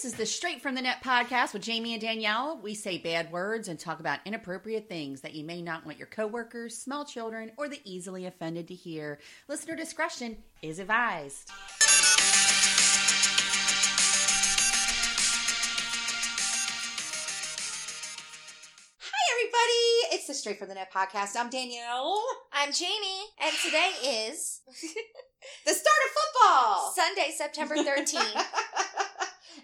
This is the Straight from the Net podcast with Jamie and Danielle. We say bad words and talk about inappropriate things that you may not want your coworkers, small children, or the easily offended to hear. Listener discretion is advised. Hi, everybody. It's the Straight from the Net podcast. I'm Danielle. I'm Jamie, and today is The start of football. Sunday, September 13th.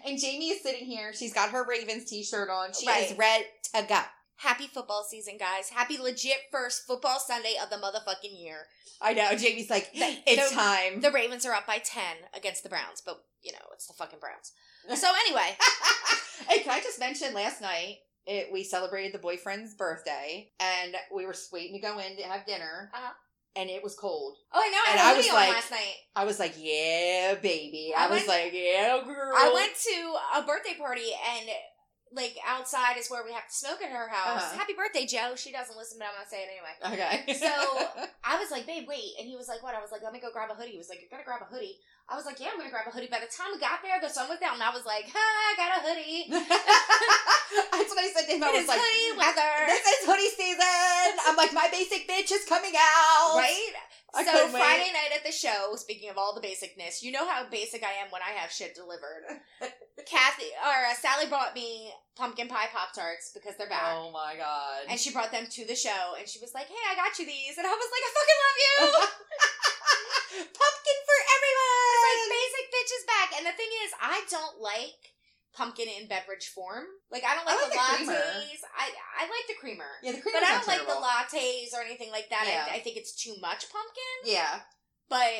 and Jamie is sitting here. She's got her Ravens t-shirt on. She Right. is ready to go. Happy football season, guys. Happy legit first football Sunday of the motherfucking year. I know. Jamie's like, it's the- time. The Ravens are up by 10 against the Browns, but, you know, it's the fucking Browns. So, anyway, hey, can I just mention last night it, we celebrated the boyfriend's birthday, and we were waiting to go in to have dinner, Uh-huh. And it was cold. oh, I know I And I was on like- last night. I was like, "Yeah, baby." I, I was like, "Yeah, girl." I went to a birthday party, and, like, outside is where we have to smoke at her house. Uh-huh. Happy birthday, Joe. She doesn't listen, but I'm to say it anyway. Okay. So I was like, babe, wait. And he was like, what? I was like, let me go grab a hoodie. He was like, you're to grab a hoodie. I was like, yeah, I'm to grab a hoodie. By the time we got there, the sun was down, and I was like, ha, I got a hoodie. That's what I said to him. I It was is like, hoodie weather. "This is hoodie season." I'm like, "My basic bitch is coming out." Right? I so. Friday night at the show, speaking of all the basicness, you know how basic I am when I have shit delivered. Kathy or uh, Sally brought me pumpkin pie pop tarts because they're back. Oh my god. And she brought them to the show, and she was like, "Hey, I got you these," and I was like, "I fucking love you." Pumpkin for everyone. It's like basic bitches back, and the thing is, I don't like pumpkin in beverage form. Like I don't I like, like the, the creamer. lattes. I I like the creamer, yeah, the cream but I don't like the lattes or anything like that. Yeah. I, I think it's too much pumpkin. Yeah. But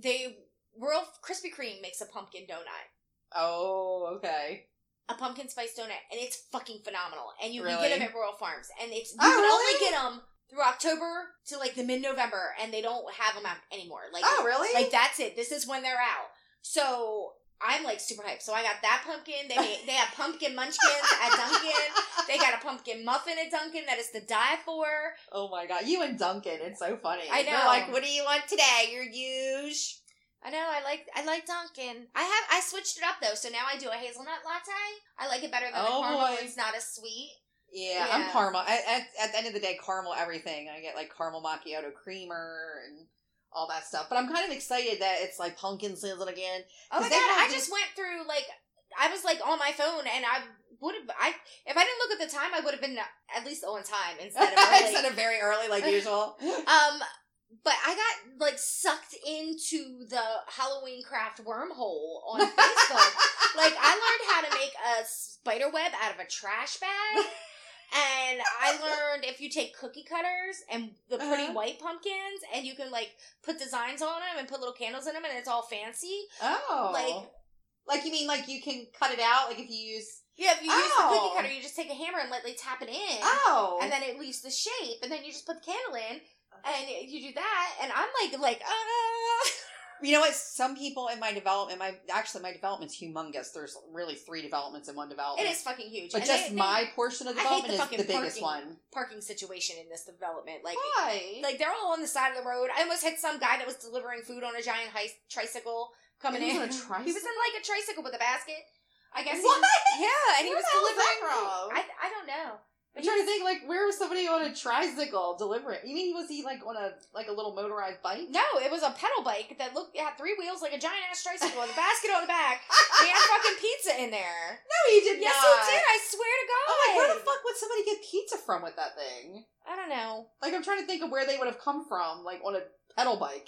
they Royal Krispy Kreme makes a pumpkin donut. Oh, okay. A pumpkin spice donut, and it's fucking phenomenal. And you can get them at Royal Farms, and it's you Oh, can really? only get them through October to like the mid November, and they don't have them out anymore. Like oh, really? Like that's it. This is when they're out. So I'm like super hyped. So I got that pumpkin. They made, they have pumpkin munchkins at Dunkin'. They got a pumpkin muffin at Dunkin' that is to die for. oh my god, you and Dunkin', it's so funny. I They're know. like, what do you want today? Your huge. I know. I like I like Dunkin'. I have I switched it up though. So now I do a hazelnut latte. I like it better than Oh, the caramel. boy. It's not as sweet. Yeah, I'm Yeah. caramel. At, at, at the end of the day, caramel everything. I get like caramel macchiato creamer and all that stuff. But I'm kind of excited that it's like pumpkin season again. Oh my god! I just went through like I was like on my phone and I would have I if I didn't look at the time I would have been at least on time instead of early. Instead of very early like usual. Um, but I got like sucked into the Halloween craft wormhole on Facebook. like I learned how to make a spider web out of a trash bag. And I learned if you take cookie cutters and the pretty Uh-huh. white pumpkins and you can like put designs on them and put little candles in them and it's all fancy. Oh. Like- like you mean like you can cut it out? Like if you use. Yeah, if you use the Oh. cookie cutter, you just take a hammer and lightly tap it in. Oh. And then it leaves the shape and then you just put the candle in and you do that and I'm like like uh You know what? Some people in my development, my actually my development's humongous. There's really three developments in one development. It is fucking huge. But And just they- they- my portion of the development the is the biggest parking. one. parking situation in this development. Like, Why? like they're all on the side of the road. I almost hit some guy that was delivering food on a giant high tricycle coming He in. He was in like a tricycle with a basket. I guess. What? He, yeah, and he Where was the hell delivering. I I don't know. I'm trying to think, like, where was somebody on a tricycle delivering? You mean was he like on a like a little motorized bike? No, it was a pedal bike that looked it had three wheels like a giant ass tricycle with a basket on the back. And he had fucking pizza in there. No, he did Yes, not. Yes, he did. I swear to God. I'm like, where the fuck would somebody get pizza from with that thing? I don't know. Like, I'm trying to think of where they would have come from, like on a pedal bike.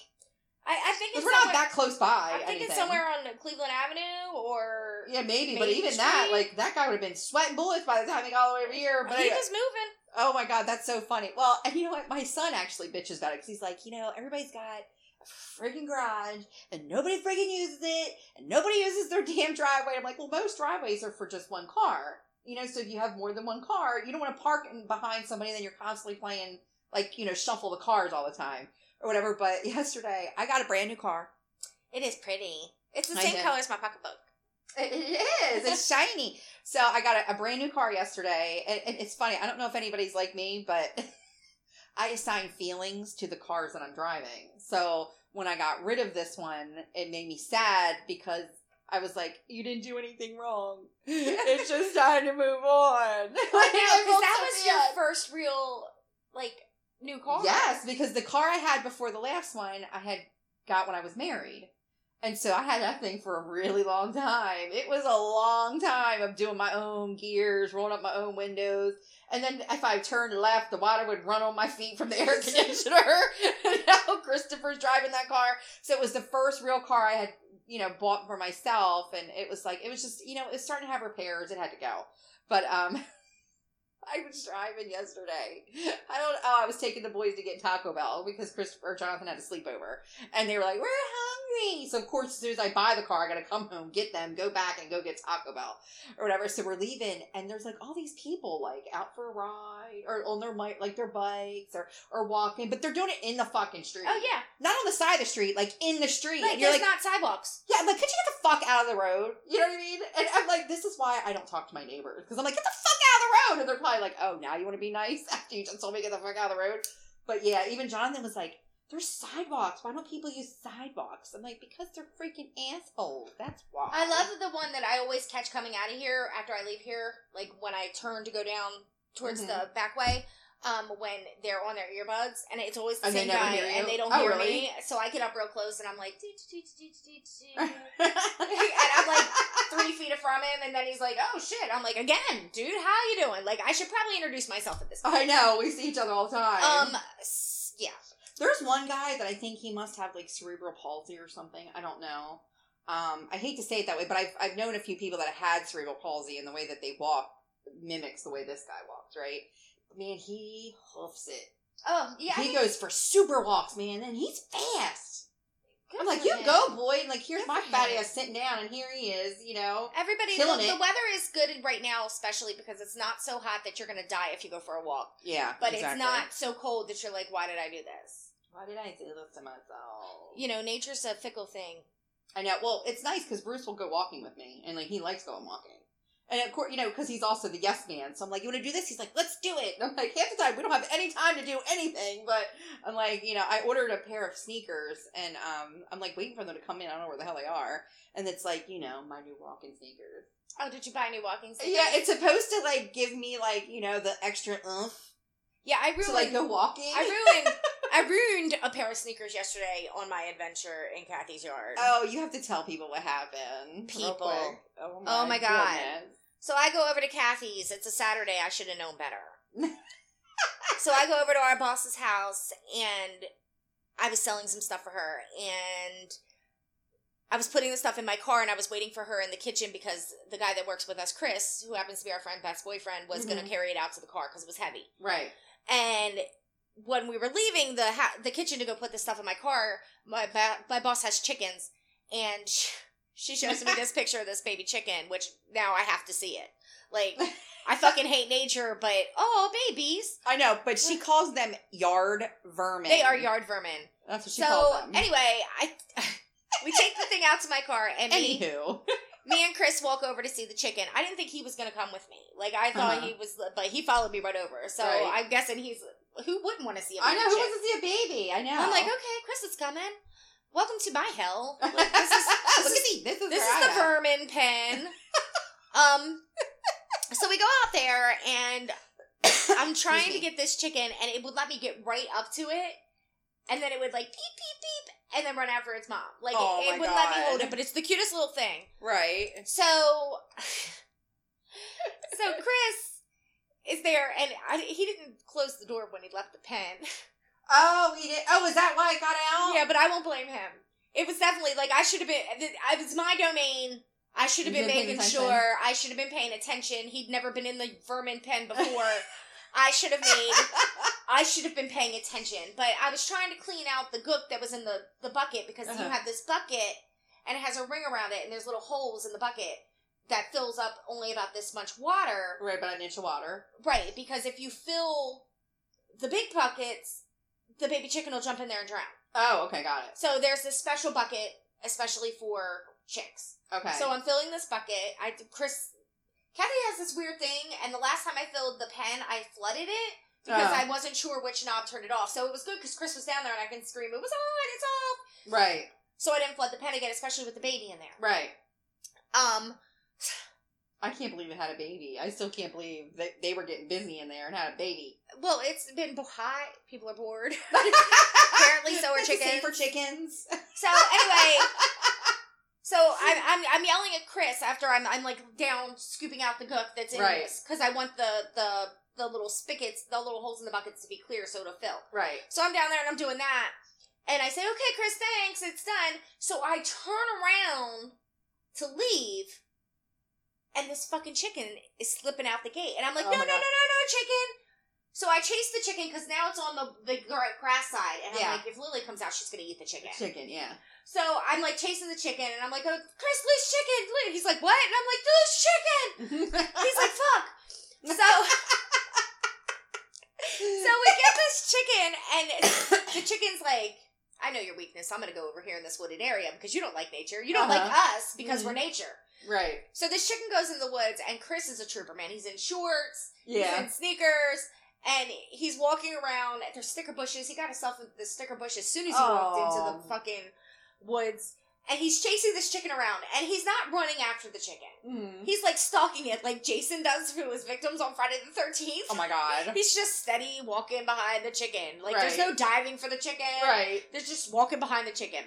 I, I think it's we're not that close by. I'm thinking anything. somewhere on Cleveland Avenue or Yeah, maybe, but Main even that, like, that guy would have been sweating bullets by the time he got all the way over here. But he anyway. was moving. Oh my god, that's so funny. Well, and you know what? My son actually bitches about it because he's like, you know, everybody's got a freaking garage and nobody freaking uses it and nobody uses their damn driveway. I'm like, well, most driveways are for just one car. You know, so if you have more than one car, you don't want to park in behind somebody, and then you're constantly playing, like, you know, shuffle the cars all the time or whatever. But yesterday, I got a brand new car. It is pretty. It's the I same know. color as my pocketbook. It is. It's shiny. So I got a, a brand new car yesterday, and, and it's funny. I don't know if anybody's like me, but I assign feelings to the cars that I'm driving. So when I got rid of this one, it made me sad because I was like, "You didn't do anything wrong. it's just time to move on." I know, because that was your first real like new car. Yes, because the car I had before the last one, I had got when I was married. And so I had that thing for a really long time. It was a long time of doing my own gears, rolling up my own windows. And then if I turned left, the water would run on my feet from the air conditioner. and now Christopher's driving that car. So it was the first real car I had, you know, bought for myself. And it was like, it was just, you know, it was starting to have repairs. It had to go. But, um, I was driving yesterday. I don't. Oh, I was taking the boys to get Taco Bell because Christopher or Jonathan had a sleepover, and they were like, "We're hungry." So of course, as soon as I buy the car, I got to come home, get them, go back, and go get Taco Bell or whatever. So we're leaving, and there's like all these people like out for a ride or on their like their bikes or or walking, but they're doing it in the fucking street. Oh yeah. not on the side of the street, like in the street. Like you're there's like, not sidewalks. yeah, I'm like, could you get the fuck out of the road? You know what I mean? And I'm like, this is why I don't talk to my neighbors because I'm like, get the fuck out of the road, and they're probably like, oh, now you want to be nice after you just told me to get the fuck out of the road. But yeah, even Jonathan was like, there's sidewalks. Why don't people use sidewalks? I'm like, because they're freaking assholes. That's why. I love the one that I always catch coming out of here after I leave here, like when I turn to go down towards Mhm. the back way. Um, when they're on their earbuds, and it's always the And same guy, and they don't Oh, hear really? me. So I get up real close, and I'm like, and I'm like three feet from him, and then he's like, "Oh shit!" I'm like, "Again, dude, how you doing?" Like, I should probably introduce myself at this point. I know. We see each other all the time. Um, yeah, There's one guy that I think he must have like cerebral palsy or something. I don't know. Um, I hate to say it that way, but I've I've known a few people that have had cerebral palsy, and the way that they walk mimics the way this guy walks. Right? Man, he hoofs it. Oh yeah, I he mean, goes for super walks, man, and he's fast. Like, you go, boy. And like, here's Good my fat ass sitting down, and here he is. You know. Everybody, the, it. the weather is good right now, especially because it's not so hot that you're gonna die if you go for a walk. Yeah. But exactly. it's not so cold that you're like, why did I do this? Why did I do this to myself? You know, nature's a fickle thing. I know. Well, it's nice because Bruce will go walking with me, and like he likes going walking. And of course, you know, because he's also the yes man. So I'm like, you want to do this? He's like, let's do it. And I'm like, half the time we don't have any time to do anything. But I'm like, you know, I ordered a pair of sneakers, and um, I'm like waiting for them to come in. I don't know where the hell they are. And it's like, you know, my new walking sneakers. Oh, did you buy new walking sticks? Yeah, it's supposed to like give me like you know the extra oomph yeah. I ruined. to like go walking. I ruined. I ruined a pair of sneakers yesterday on my adventure in Kathy's yard. Oh, you have to tell people what happened. People. quick. Oh Oh my God. goodness. So I go over to Kathy's. It's a Saturday. I should have known better. so I go over to our boss's house and I was selling some stuff for her and I was putting the stuff in my car and I was waiting for her in the kitchen because the guy that works with us, Chris, who happens to be our friend Beth's boyfriend, was going Mhm. to carry it out to the car because it was heavy. Right. And when we were leaving the ha- the kitchen to go put the stuff in my car, my ba- my boss has chickens, and sh- she shows me this picture of this baby chicken, which now I have to see it. Like I fucking hate nature, but oh babies, I know, but she calls them yard vermin. they are yard vermin. That's what she calls So them. anyway, I we take the thing out to my car, and me Anywho, me and Chris walk over to see the chicken. I didn't think he was gonna come with me. Like I thought Uh-huh. he was, but he followed me right over. So Right. I'm guessing he's who wouldn't want to see a I baby know who chick? wants to see a baby. I know. I'm like, okay, Chris is coming. Welcome to my hell. Like, this is Look this at is, me. This is this is the vermin pen. um, so we go out there and I'm trying to get this chicken, and it would let me get right up to it, and then it would like peep peep peep, and then run after its mom. Like Oh it, it wouldn't let me hold it, but it's the cutest little thing. Right. So, so Chris is there, and I, he didn't close the door when he left the pen. Oh, he did. Oh, is that why it got out? Yeah, but I won't blame him. It was definitely like I should have been. It was my domain. I should have been making sure. I should have been paying attention. He'd never been in the vermin pen before. I should have made. I should have been paying attention. But I was trying to clean out the gook that was in the the bucket because you Uh-huh. have this bucket and it has a ring around it and there's little holes in the bucket that fills up only about this much water. right, about an inch of water. Right, because if you fill the big buckets, the baby chicken will jump in there and drown. Oh, okay, got it. So there's this special bucket, especially for chicks. Okay. So I'm filling this bucket. I Chris, Kathy has this weird thing, and the last time I filled the pen, I flooded it because Oh. I wasn't sure which knob turned it off. So it was good because Chris was down there and I can scream, "It was on! It's off!" right, So I didn't flood the pen again, especially with the baby in there. right. Um, I can't believe it had a baby. I still can't believe that they were getting busy in there and had a baby. well, it's been hot. People are bored. Apparently, so are That's the same chickens. for chickens. So anyway, so I'm, I'm I'm yelling at Chris after I'm I'm like down scooping out the gook that's in Right. this because I want the the the little spigots, the little holes in the buckets to be clear so it'll fill. Right. So I'm down there and I'm doing that. And I say, okay, Chris, thanks, it's done. So I turn around to leave, and this fucking chicken is slipping out the gate. And I'm like, Oh no, no, no, God. no, no, chicken. So I chase the chicken because now it's on the, the grass side. And I'm Yeah. like, if Lily comes out, she's going to eat the chicken. Chicken, yeah. So I'm like chasing the chicken, and I'm like, oh, Chris, loose chicken. Loose. He's like, what? And I'm like, loose chicken. He's like, fuck. So. So we get this chicken, and the chicken's like, I know your weakness. I'm going to go over here in this wooded area because you don't like nature. You don't like Uh-huh. us because we're nature. Right. So this chicken goes in the woods, and Chris is a trooper, man. He's in shorts, he's Yeah. in sneakers, and he's walking around. There's sticker bushes. He got himself into the sticker bush as soon as he walked into Oh. the fucking woods. And he's chasing this chicken around, and he's not running after the chicken. Mhm. He's like stalking it, like Jason does to his victims on Friday the 13th. Oh my god. He's just steady walking behind the chicken. Like there's no diving for the chicken. Right. There's just walking behind the chicken.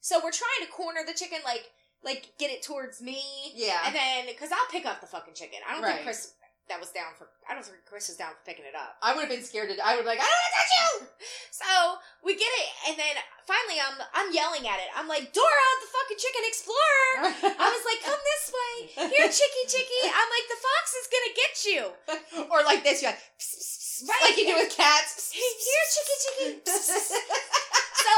So we're trying to corner the chicken, like like get it towards me, Yeah. and then because I'll pick up the fucking chicken. I don't Right. think Chris that was down for. I don't think Chris was down for picking it up. I would have been scared to. I would be like, I don't want to touch you. So we get it, and then finally I'm I'm yelling at it. I'm like Dora, the fucking chicken explorer. I was like, come this way. Here, chicky, chicky. I'm like, the fox is gonna get you. or like this, you're like, pss, pss, pss, Right. like you do with cats. Here, chicky, chicky. So,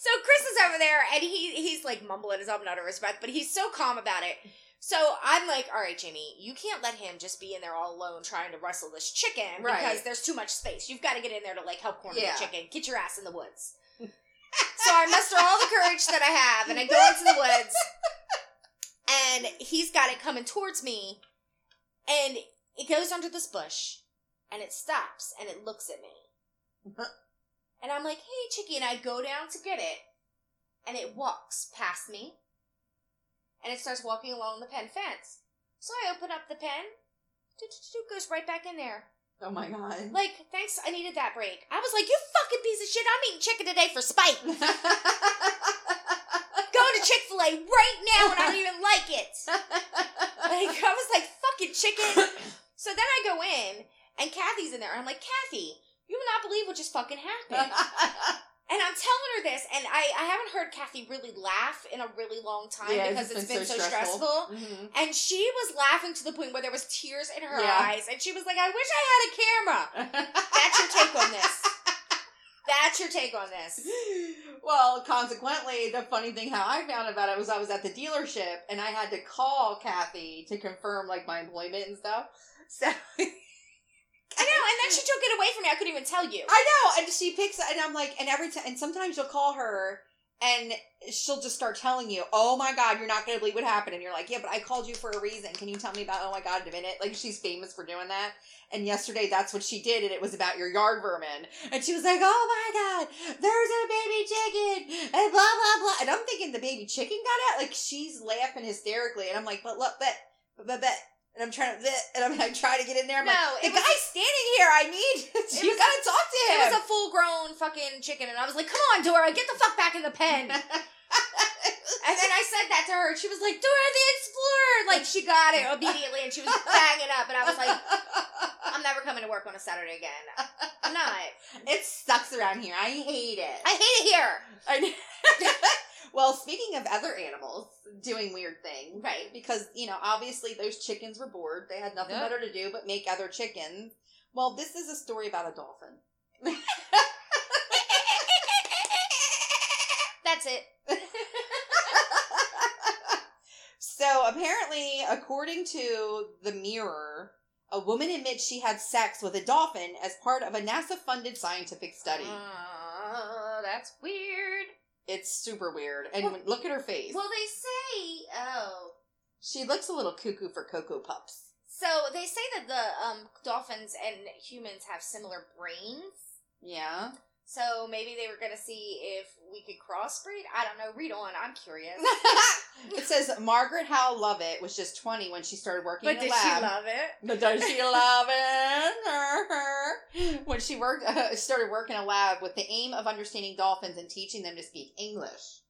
so Chris is over there, and he he's like mumbling his up under his breath, but he's so calm about it. So I'm like, all right, Jamie, you can't let him just be in there all alone trying to wrestle this chicken Right. because there's too much space. You've got to get in there to like help corner Yeah. the chicken. Get your ass in the woods. so I muster all the courage that I have, and I go into the woods, and he's got it coming towards me, and it goes under this bush, and it stops, and it looks at me. And I'm like, hey, Chicky. And I go down to get it. And it walks past me. And it starts walking along the pen fence. So I open up the pen. Goes right back in there. oh my god. Like, thanks, I needed that break. I was like, you fucking piece of shit. I'm eating chicken today for spite. Going to Chick fil A right now and I don't even like it. Like, I was like, fucking chicken. So then I go in and Kathy's in there. And I'm like, Kathy, you will not believe what just fucking happened. And I'm telling her this, and I, I haven't heard Kathy really laugh in a really long time Yeah, because it's been, so stressful. Mhm. And she was laughing to the point where there was tears in her Yeah. eyes, and she was like, "I wish I had a camera." That's your take on this. That's your take on this. Well, consequently, the funny thing how I found about it was I was at the dealership and I had to call Kathy to confirm like my employment and stuff. So I know, and then she took it away from me. I couldn't even tell you. I know, and she picks, and I'm like, and every time, and sometimes you'll call her, and she'll just start telling you, "Oh my God, you're not going to believe what happened," and you're like, "Yeah, but I called you for a reason. Can you tell me about? Oh my God, in a minute." Like she's famous for doing that. And yesterday, that's what she did, and it was about your yard vermin. And she was like, "Oh my God, there's a baby chicken," and blah blah blah. And I'm thinking the baby chicken got out. Like she's laughing hysterically, and I'm like, "But look, but, but, but." And I'm trying to, and I'm like, trying to get in there. I'm No, like, the was- guy's standing here. I need you. was- gotta talk to him. It was a full grown fucking chicken, and I was like, "Come on, Dora, get the fuck back in the pen." and then I said that to her, and she was like, "Dora the Explorer!" Like she got it immediately, and she was banging up, and I was like, "I'm never coming to work on a Saturday again. I'm not. it sucks around here. I hate it. I hate it here." I- well, speaking of other animals doing weird things, Right. Because you know, obviously, those chickens were bored. They had nothing Yep. better to do but make other chickens. Well, this is a story about a dolphin. That's it. so apparently, according to the Mirror, a woman admits she had sex with a dolphin as part of a NASA-funded scientific study. Uh, that's weird. It's super weird. And Well- look at her face. Well, they say, oh. She looks a little cuckoo for Cocoa Puffs. So they say that the um, dolphins and humans have similar brains. Yeah. So maybe they were gonna see if we could crossbreed. I don't know. Read on. I'm curious. it says Margaret Howell Lovatt was just 20 when she started working but in a did lab. she love it? But does she love it? when she worked, uh, started working in a lab with the aim of understanding dolphins and teaching them to speak English.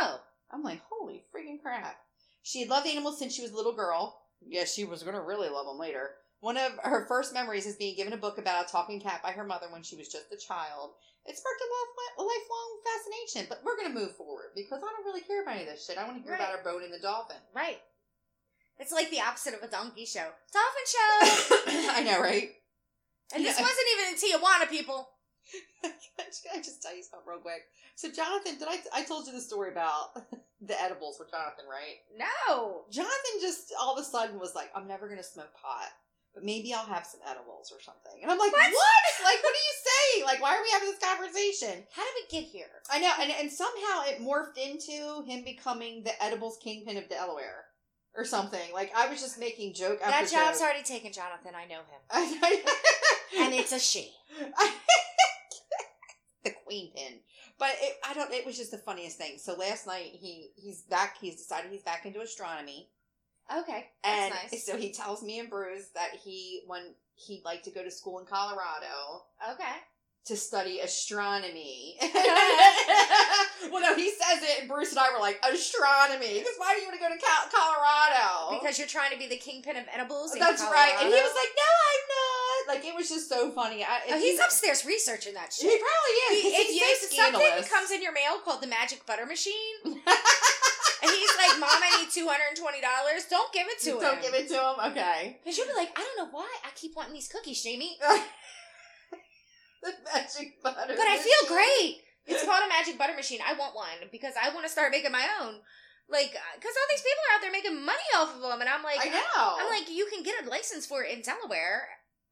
Oh, I'm like, holy freaking crap. She had loved animals since she was a little girl. Yes, she was going to really love them later. One of her first memories is being given a book about a talking cat by her mother when she was just a child. It sparked a, a lifelong fascination, but we're going to move forward because I don't really care about any of this shit. I want to hear Right. about our boat and the dolphin. right. It's like the opposite of a donkey show. Dolphin show. I know, right? and this wasn't even in Tijuana, people. Can I just tell you something real quick? So, Jonathan, did I? I told you the story about the edibles with Jonathan, right? No. Jonathan just all of a sudden was like, "I'm never gonna smoke pot, but maybe I'll have some edibles or something." And I'm like, What? "What? Like, what are you saying? Like, why are we having this conversation?" How did we get here? I know, and and somehow it morphed into him becoming the edibles kingpin of Delaware or something. Like, I was just making joke That job's joke. already taken, Jonathan. I know him. and And it's a she. the queen pin. But it, I don't. It was just the funniest thing. So last night he he's back. He's decided he's back into astronomy, Okay. and That's nice. so he tells me and Bruce that he when he'd like to go to school in Colorado Okay. to study astronomy. well, no, he says it, and Bruce and I were like astronomy. Because why do you want to go to Cal- Colorado? Because you're trying to be the kingpin of edibles. that's right. And he was like, "No, I'm not." Like it was just so funny. I, Oh, he's upstairs researching that shit. He probably is. If he's you so something comes in your mail called the magic butter machine, like, "Mom, I need two hundred and twenty dollars. Don't give it to him. Don't give it to him. Okay. Because you'll be like, I don't know why I keep wanting these cookies, Jamie, the magic butter. but I feel great. It's called a magic butter machine. I want one because I want to start making my own. Like, because all these people are out there making money off of them, and I'm like, I know. I'm like, you can get a license for it in Delaware.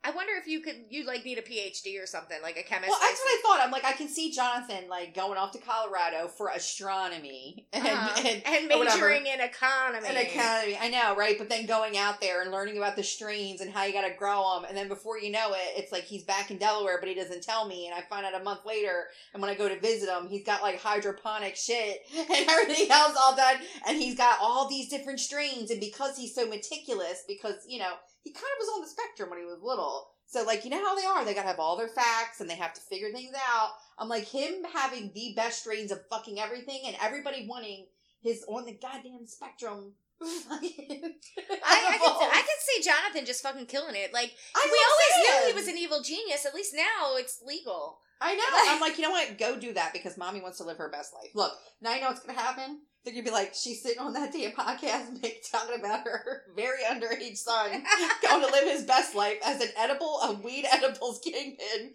I wonder if you could, you like need a PhD or something, like a chemist. well, that's what I thought. I'm like, I can see Jonathan like going off to Colorado for astronomy and Uh-huh. and, and majoring in economy. an economy, I know, right? But then going out there and learning about the strains and how you got to grow them, and then before you know it, it's like he's back in Delaware, but he doesn't tell me, and I find out a month later, and when I go to visit him, he's got like hydroponic shit and everything else all done, and he's got all these different strains, and because he's so meticulous, because you know he kind of was on the spectrum when he was little. So, like, you know how they are? They gotta have all their facts and they have to figure things out. I'm like, him having the best strains of fucking everything and everybody wanting his on the goddamn spectrum. I, I, can, I can see Jonathan just fucking killing it. Like, I we always knew he was an evil genius. At least now it's legal. I know. I'm like, you know what? Go do that because mommy wants to live her best life. Look, now you know what's gonna happen. They're gonna be like, she's sitting on that damn podcast, make, talking about her very underage son going to live his best life as an edible, a weed edibles kingpin.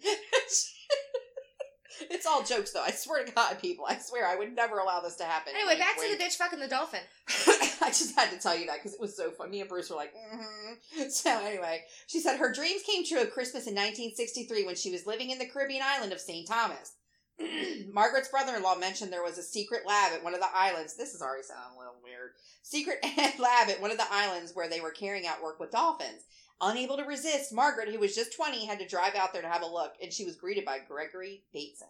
it's all jokes, though. I swear to God, people. I swear, I would never allow this to happen. Anyway, back to the bitch fucking the dolphin. I just had to tell you that because it was so fun. Me and Bruce were like, mm-hmm. So anyway, she said her dreams came true at Christmas in 1963 when she was living in the Caribbean island of St. Thomas. Margaret's brother-in-law mentioned there was a secret lab at one of the islands. This is already sounding a little weird. Secret lab at one of the islands where they were carrying out work with dolphins. Unable to resist, Margaret, who was just 20, had to drive out there to have a look, and she was greeted by Gregory Bateson.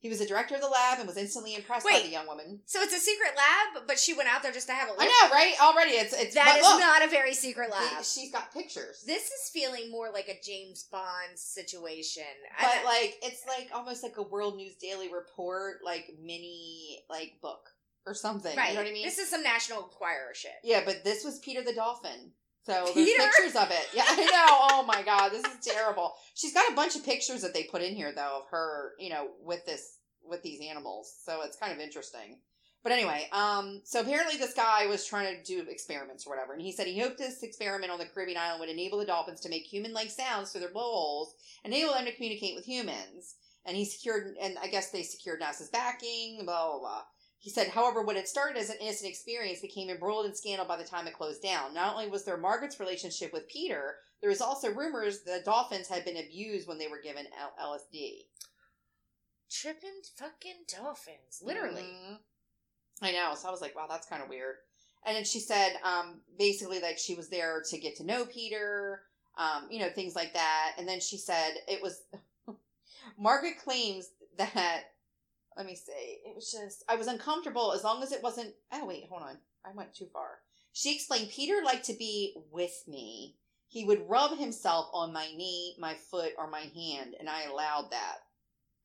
He was the director of the lab and was instantly impressed by the young woman. So it's a secret lab, but she went out there just to have a look. I know, right? Already, it's it's That is look, not a very secret lab. She's got pictures, This is feeling more like a James Bond situation. but like it's like almost like a World News Daily report, like mini like book or something. right. You know what I mean? This is some National Enquirer shit. yeah, but this was Peter the Dolphin. So there's pictures of it. Yeah, I know. Oh my god, this is terrible. She's got a bunch of pictures that they put in here though of her, you know, with this with these animals. So it's kind of interesting. But anyway, um, so apparently this guy was trying to do experiments or whatever, and he said he hoped this experiment on the Caribbean island would enable the dolphins to make human-like sounds through their blowholes, enable them to communicate with humans. And he secured, and I guess they secured NASA's backing, blah blah blah. He said, however, what had started as an innocent experience became embroiled in scandal by the time it closed down. Not only was there Margaret's relationship with Peter, there was also rumors the dolphins had been abused when they were given LSD. Tripping fucking dolphins. Literally. Mhm. I know. So I was like, wow, that's kind of weird. And then she said, um, basically, like she was there to get to know Peter, um, you know, things like that. And then she said it was. Margaret claims that let me see. It was just I was uncomfortable as long as it wasn't. Oh wait, hold on. I went too far. She explained Peter liked to be with me. He would rub himself on my knee, my foot, or my hand, and I allowed that.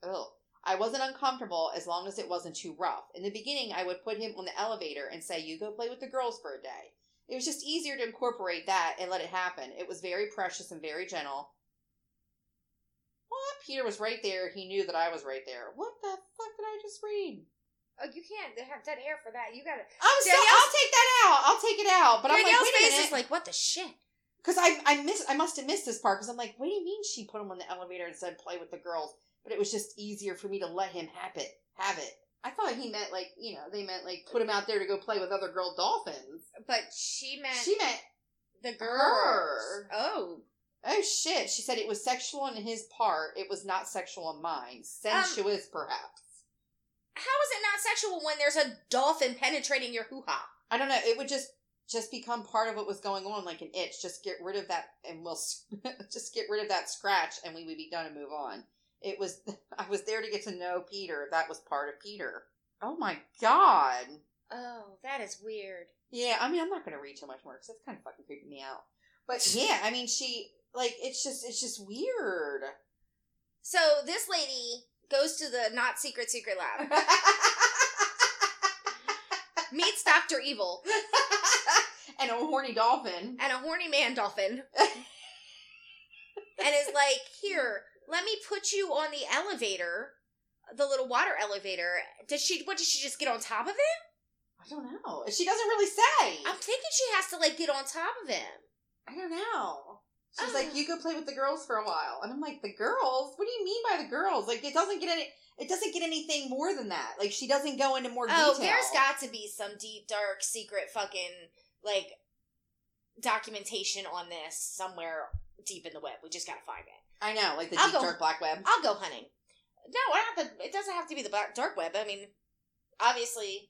Ugh. I wasn't uncomfortable as long as it wasn't too rough. In the beginning, I would put him on the elevator and say, You go play with the girls for a day. It was just easier to incorporate that and let it happen. It was very precious and very gentle. What? Peter was right there. He knew that I was right there. What the fuck did I just read? Oh, you can't have dead air for that. You gotta. I'm so, I'll take that out. I'll take it out. But Danielle's I'm like, wait a face minute. is like, what the shit? Because I I miss I must have missed this part because I'm like, what do you mean she put him on the elevator and said play with the girls? But it was just easier for me to let him have it. Have it. I thought he meant like you know they meant like put him out there to go play with other girl dolphins. But she meant She meant the girls. her. Oh, oh shit. She said it was sexual on his part. It was not sexual on mine. Sensuous um, perhaps. how is it not sexual when there's a dolphin penetrating your hoo ha? I don't know. It would just just become part of what was going on, like an itch. Just get rid of that, and we'll just get rid of that scratch, and we would be done and move on. It was. I was there to get to know Peter. That was part of Peter. Oh my god. Oh, that is weird. Yeah. I mean, I'm not going to read too much more because that's kind of fucking creeping me out. But yeah, I mean, she like it's just it's just weird. So this lady goes to the not secret secret lab, meets Doctor Evil and a horny dolphin. and a horny man dolphin, and is like, "Here, let me put you on the elevator, the little water elevator." Does she? What does she just get on top of him? I don't know. She doesn't really say. I'm thinking she has to like get on top of him. I don't know. She's Oh. like, you go play with the girls for a while, and I'm like, the girls? What do you mean by the girls? Like, it doesn't get any. It doesn't get anything more than that. Like, she doesn't go into more Oh, detail. there's got to be some deep, dark, secret fucking like documentation on this somewhere deep in the web. We just gotta find it. I know, like the I'll deep go- dark black web. I'll go hunting. No, I don't have to, it doesn't have to be the black, dark web. I mean, obviously,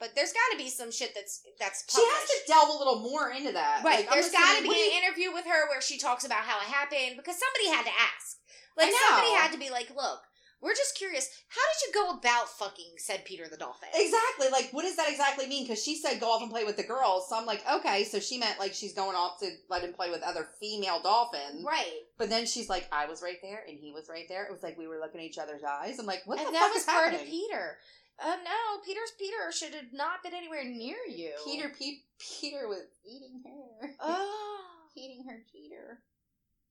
but there's got to be some shit that's that's She has to delve a little more into that. Right, Like, there's got to be an interview with her where she talks about how it happened because somebody had to ask. Like somebody had to be like, "Look, we're just curious. How did you go about fucking?" Said Peter the dolphin. Exactly. Like, what does that exactly mean? Because she said go off and play with the girls. So I'm like, okay, so she meant like she's going off to let him play with other female dolphins. Right. But then she's like, I was right there and he was right there. It was like we were looking at each other's eyes. I'm like, what and the that fuck was is part happening? of Peter. Uh, no, Peter's Peter should have not been anywhere near you. Peter, Pe- Peter was eating her, Oh. eating her Peter,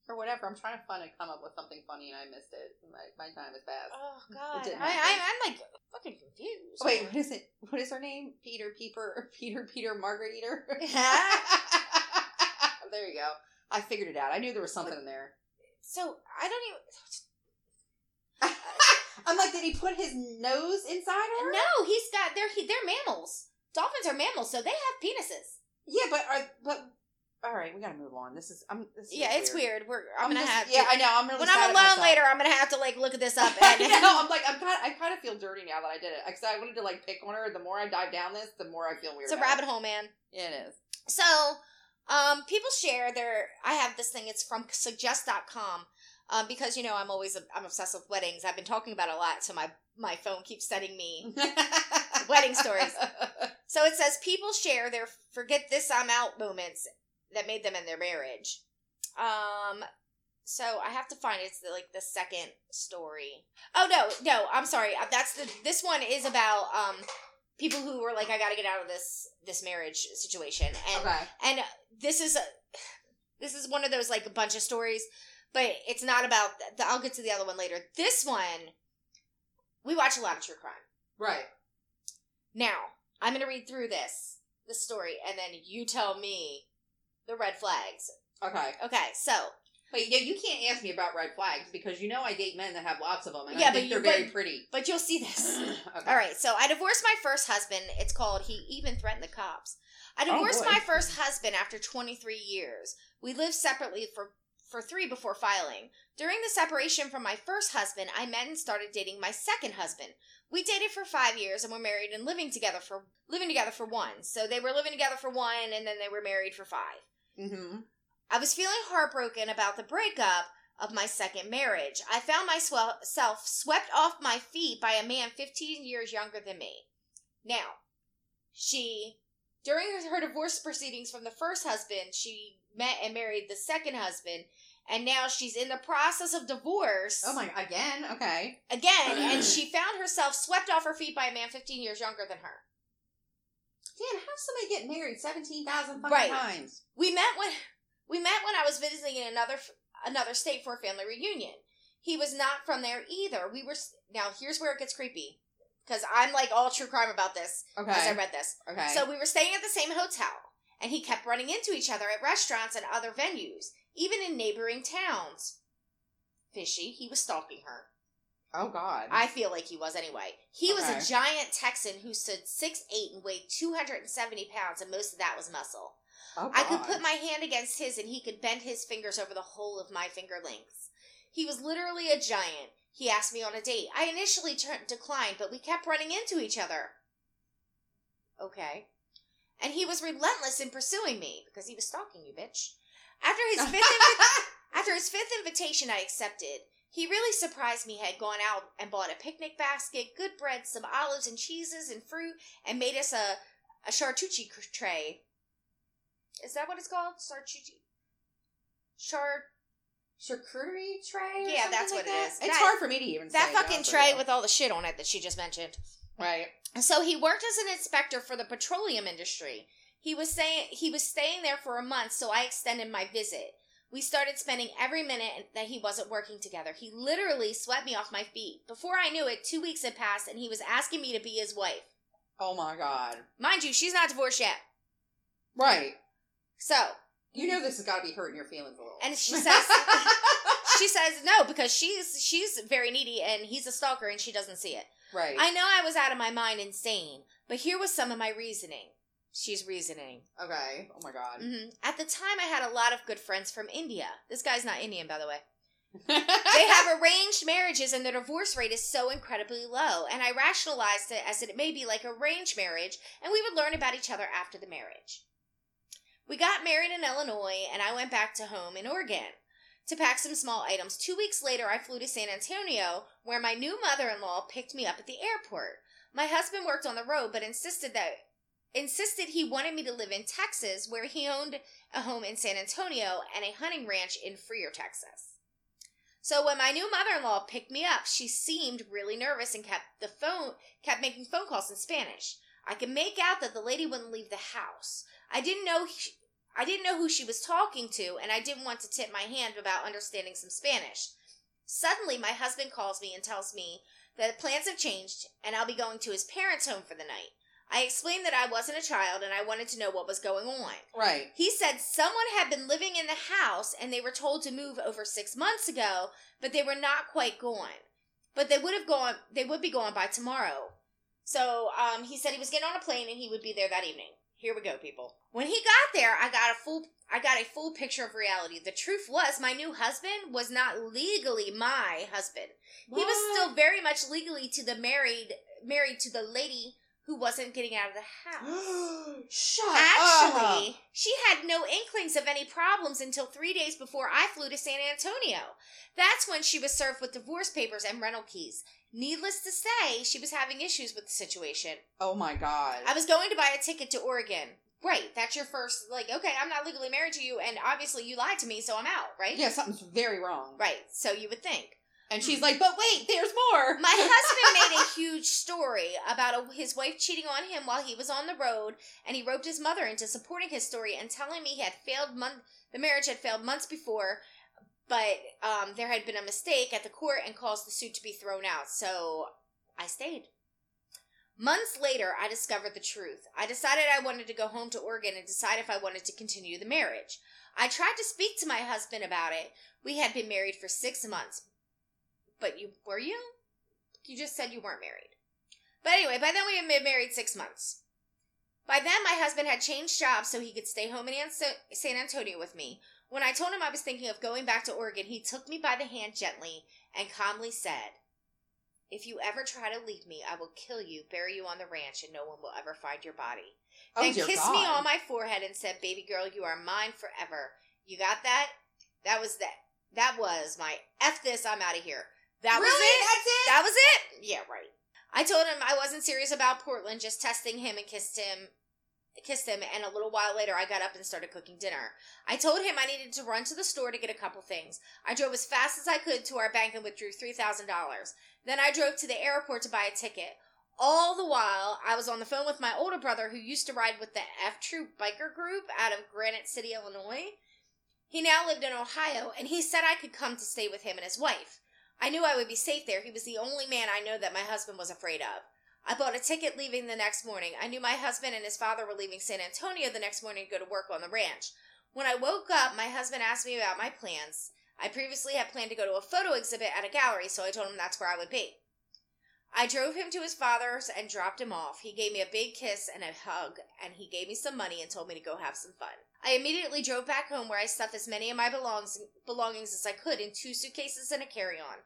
or whatever. I'm trying to find and come up with something funny, and I missed it. My, my time is fast. Oh God, I, I, I'm like fucking confused. Wait, what is it? What is her name? Peter Peeper, Peter Peter Margaret Eater. there you go. I figured it out. I knew there was something in there. So I don't even. I'm like, did he put his nose inside her? No, he's got. They're he, they're mammals. Dolphins are mammals, so they have penises. Yeah, but are, but all right, we gotta move on. This is I'm. This is Yeah, it's weird. We're I'm, gonna just- have. Yeah, to, I know. I'm really when I'm alone later, I'm gonna have to like look at this up. I And, know. I'm like, I'm kind. I kind of feel dirty now that I did it. Because I wanted to like pick on her. The more I dive down this, the more I feel weird. it's a rabbit it. hole, man. Yeah, it is. So, um, people share their. I have this thing. It's from suggest.com. Um, because you know I'm always I'm obsessed with weddings. I've been talking about it a lot, so my my phone keeps sending me. Wedding stories. So it says people share their forget this I'm out moments that made them in their marriage. Um, so I have to find it's the, like the second story. Oh no, no, I'm sorry. Uh, That's the this one is about um people who were like I got to get out of this this marriage situation and okay. and this is a, this is one of those like a bunch of stories, but it's not about. The, I'll get to the other one later. This one, we watch a lot of true crime. Right. Now I'm gonna read through this the story, and then you tell me the red flags. Okay. Okay, so But yeah, you can't ask me about red flags because you know I date men that have lots of them, and Yeah, I think but they're very but- pretty. but you'll see this. okay. All right, so I divorced my first husband. It's called He Even Threatened the Cops. I Oh, divorced boy. my first husband after 23 years. We lived separately for for 3 before filing. During the separation from my first husband, I met and started dating my second husband. We dated for 5 years and were married and living together for living together for 1. So they were living together for 1 and then they were married for 5. Mm-hmm. I was feeling heartbroken about the breakup of my second marriage. I found myself swept off my feet by a man 15 years younger than me. Now, she, during her divorce proceedings from the first husband, she met and married the second husband, and now she's in the process of divorce. Oh my, again? Okay. Again, and she found herself swept off her feet by a man 15 years younger than her. Dan, how does somebody get married 17,000 fucking Right. times? We met when we met when I was visiting in another another state for a family reunion. He was not from there either. We were s- now here's where it gets creepy because I'm like all true crime about this Okay. as I read this. okay. So we were staying at the same hotel, and he kept running into each other at restaurants and other venues, even in neighboring towns. Fishy, he was stalking her. oh, God. I feel like he was anyway. He was a giant Texan who stood 6'8 and weighed 270 pounds, and most of that was muscle. oh, I could put my hand against his and he could bend his fingers over the whole of my finger lengths. He was literally a giant. He asked me on a date. I initially turned, declined, but we kept running into each other. Okay. And he was relentless in pursuing me because he was stalking you, bitch. After his fifth invi- after his fifth invitation, I accepted. He really surprised me. Had gone out and bought a picnic basket, good bread, some olives and cheeses and fruit, and made us a a charcuterie tray. Is that what it's called? Charcuterie. Char. Charcuterie tray? Yeah, that's like what it that? is. It's That- hard for me to even That say, to be fucking tray with all the shit on it that she just mentioned. Right. So he worked as an inspector for the petroleum industry. He was saying he was staying there for a month, so I extended my visit. We started spending every minute that he wasn't working together. He literally swept me off my feet. Before I knew it, two weeks had passed, and he was asking me to be his wife. Oh, my God. Mind you, she's not divorced yet. Right. So, You know this has got to be hurting your feelings a little. and she says she says no because she's she's very needy and he's a stalker and she doesn't see it. Right. I know I was out of my mind insane, but here was some of my reasoning. She's reasoning. okay. Oh, my God. hmm At the time, I had a lot of good friends from India. This guy's not Indian, by the way. They have arranged marriages, and the divorce rate is so incredibly low. And I rationalized it as that it may be like arranged marriage, and we would learn about each other after the marriage. We got married in Illinois, and I went back to home in Oregon to pack some small items. Two weeks later, I flew to San Antonio, where my new mother in law picked me up at the airport. My husband worked on the road, but insisted that insisted he wanted me to live in Texas, where he owned a home in San Antonio and a hunting ranch in Freer, Texas. So when my new mother-in-law picked me up, she seemed really nervous and kept the phone kept making phone calls in Spanish. I could make out that the lady wouldn't leave the house. I didn't know I didn't know who she was talking to, and I didn't want to tip my hand about understanding some Spanish. Suddenly, my husband calls me and tells me that plans have changed and I'll be going to his parents' home for the night. I explained that I wasn't a child and I wanted to know what was going on. right. He said someone had been living in the house and they were told to move over six months ago, but they were not quite gone. But they would have gone. They would be gone by tomorrow. So um, he said he was getting on a plane and he would be there that evening. Here we go, people. When he got there, I got a full. I got a full picture of reality. The truth was, my new husband was not legally my husband. He was still very much legally to the married married to the lady who wasn't getting out of the house. Shut Actually, up. she had no inklings of any problems until three days before I flew to San Antonio. That's when she was served with divorce papers and rental keys. Needless to say, she was having issues with the situation. Oh my god. I was going to buy a ticket to Oregon. Right, that's your first, like, okay, I'm not legally married to you, and obviously you lied to me, so I'm out, right? yeah, something's very wrong. Right, so you would think. And she's like, but wait, there's more. My husband made a huge story about a, his wife cheating on him while he was on the road, and he roped his mother into supporting his story and telling me he had failed month the marriage had failed months before, but um, there had been a mistake at the court and caused the suit to be thrown out. So I stayed. Months later, I discovered the truth. I decided I wanted to go home to Oregon and decide if I wanted to continue the marriage. I tried to speak to my husband about it. We had been married for six months. But you were you? You just said you weren't married. But anyway, by then we had been married six months. By then, my husband had changed jobs so he could stay home in San Antonio with me. When I told him I was thinking of going back to Oregon, he took me by the hand gently and calmly said, If you ever try to leave me, I will kill you, bury you on the ranch, and no one will ever find your body. oh then kissed God. me on my forehead and said, Baby girl, you are mine forever. You got that? That was that. That was my F this, I'm out of here. That was it. That's it? That was it. Yeah, right. I told him I wasn't serious about Portland, just testing him and kissed him kissed him and a little while later I got up and started cooking dinner. I told him I needed to run to the store to get a couple things. I drove as fast as I could to our bank and withdrew $3,000. Then I drove to the airport to buy a ticket. All the while, I was on the phone with my older brother who used to ride with the F Troop biker group out of Granite City, Illinois. He now lived in Ohio and he said I could come to stay with him and his wife. I knew I would be safe there. He was the only man I know that my husband was afraid of. I bought a ticket leaving the next morning. I knew my husband and his father were leaving San Antonio the next morning to go to work on the ranch. When I woke up, my husband asked me about my plans. I previously had planned to go to a photo exhibit at a gallery, so I told him that's where I would be. I drove him to his father's and dropped him off. He gave me a big kiss and a hug, and he gave me some money and told me to go have some fun. I immediately drove back home where I stuffed as many of my belongs- belongings as I could in two suitcases and a carry on.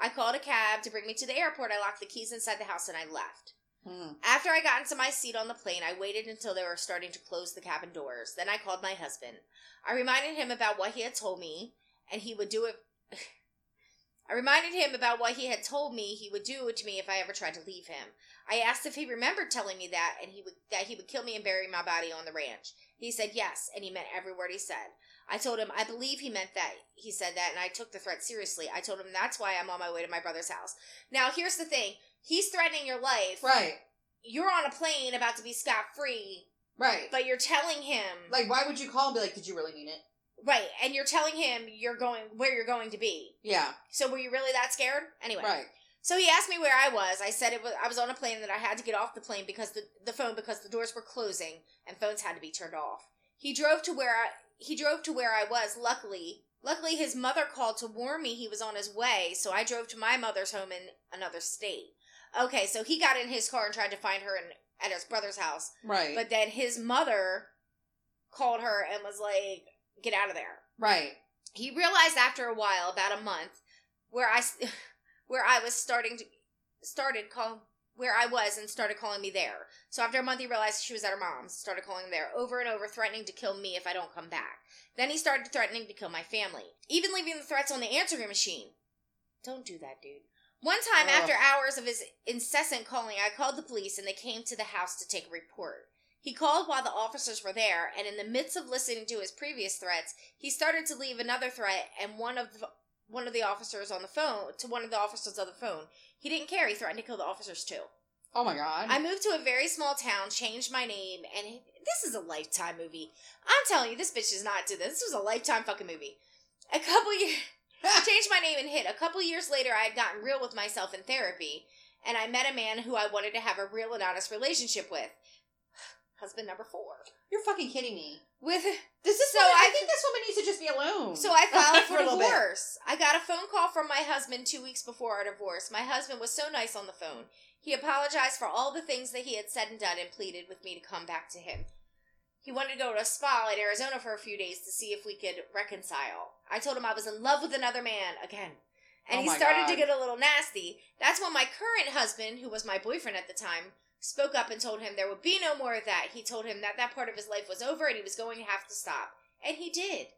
I called a cab to bring me to the airport. I locked the keys inside the house and I left. Hmm. After I got into my seat on the plane, I waited until they were starting to close the cabin doors. Then I called my husband. I reminded him about what he had told me, and he would do it. I reminded him about what he had told me he would do to me if I ever tried to leave him. I asked if he remembered telling me that and he would that he would kill me and bury my body on the ranch. He said yes, and he meant every word he said. I told him I believe he meant that. He said that, and I took the threat seriously. I told him that's why I'm on my way to my brother's house. Now, here's the thing: he's threatening your life. Right. You're on a plane about to be scot free, Right. but you're telling him Like, why would you call and be like, did you really mean it? right, and you're telling him you're going where you're going to be. Yeah. So were you really that scared? Anyway, Right. So he asked me where I was. I said it was I was on a plane that I had to get off the plane because the the phone because the doors were closing and phones had to be turned off. He drove to where I he drove to where I was. Luckily, luckily his mother called to warn me he was on his way, so I drove to my mother's home in another state. Okay, so he got in his car and tried to find her in, at his brother's house, Right. but then his mother called her and was like, "Get out of there." right. he realized after a while about a month where i where i was starting to started call where i was and started calling me there so after a month he realized she was at her mom's started calling there over and over threatening to kill me if i don't come back then he started threatening to kill my family even leaving the threats on the answering machine don't do that dude one time Ugh. after hours of his incessant calling i called the police and they came to the house to take a report he called while the officers were there, and in the midst of listening to his previous threats, he started to leave another threat. And one of the one of the officers on the phone to one of the officers on the phone, he didn't care. He threatened to kill the officers too. Oh my god. I moved to a very small town, changed my name, and he- this is a lifetime movie. I'm telling you, this bitch is not do this. This was a lifetime fucking movie. A couple years, changed my name and hit. A couple years later, I had gotten real with myself in therapy, and I met a man who I wanted to have a real and honest relationship with. Husband number four. You're fucking kidding me. With This is So so. I, I- think this woman needs to just be alone. So I filed for bit. divorce. I got a phone call from my husband two weeks before our divorce. My husband was so nice on the phone. He apologized for all the things that he had said and done and pleaded with me to come back to him. He wanted to go to a spa in Arizona for a few days to see if we could reconcile. I told him I was in love with another man again. And Oh he started to get a little nasty. That's when my current husband, who was my boyfriend at the time, spoke up and told him there would be no more of that. He told him that that part of his life was over and he was going to have to stop. And he did.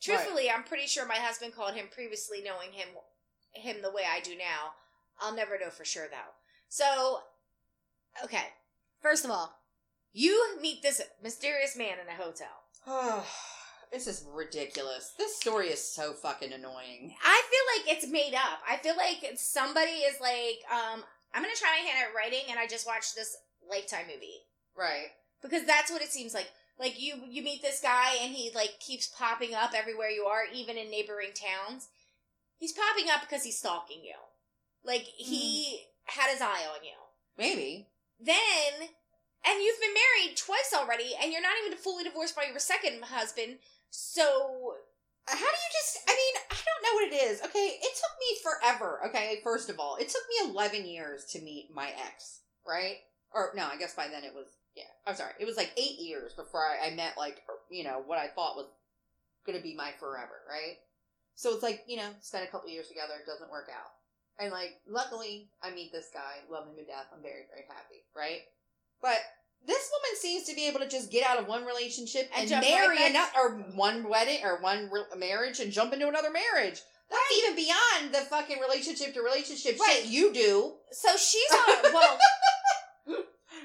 Truthfully, I'm pretty sure my husband called him previously knowing him him the way I do now. I'll never know for sure though. So, okay. First of all, you meet this mysterious man in a hotel. this is ridiculous. This story is so fucking annoying. I feel like it's made up. I feel like somebody is like, um, I'm gonna try my hand at writing, and I just watched this Lifetime movie Right. because that's what it seems like. Like you, you meet this guy, and he like keeps popping up everywhere you are, even in neighboring towns. He's popping up because he's stalking you. Like he hmm. had his eye on you. Maybe. Then, and you've been married twice already, and you're not even fully divorced by your second husband. So How do you just? I mean, I don't know what it is. Okay, it took me forever. Okay, first of all, it took me eleven years to meet my ex. Right? Or no, I guess by then it was. Yeah, I'm sorry. It was like eight years before I, I met like you know what I thought was gonna be my forever. Right? So it's like you know, spend a couple years together, it doesn't work out, and like luckily I meet this guy, love him to death. I'm very very happy. Right? But this woman seems to be able to just get out of one relationship And and, marry right another, or one wedding or one re- marriage and jump into another marriage. That's even beyond the fucking relationship to relationship Right. shit you do. So she's on. Well,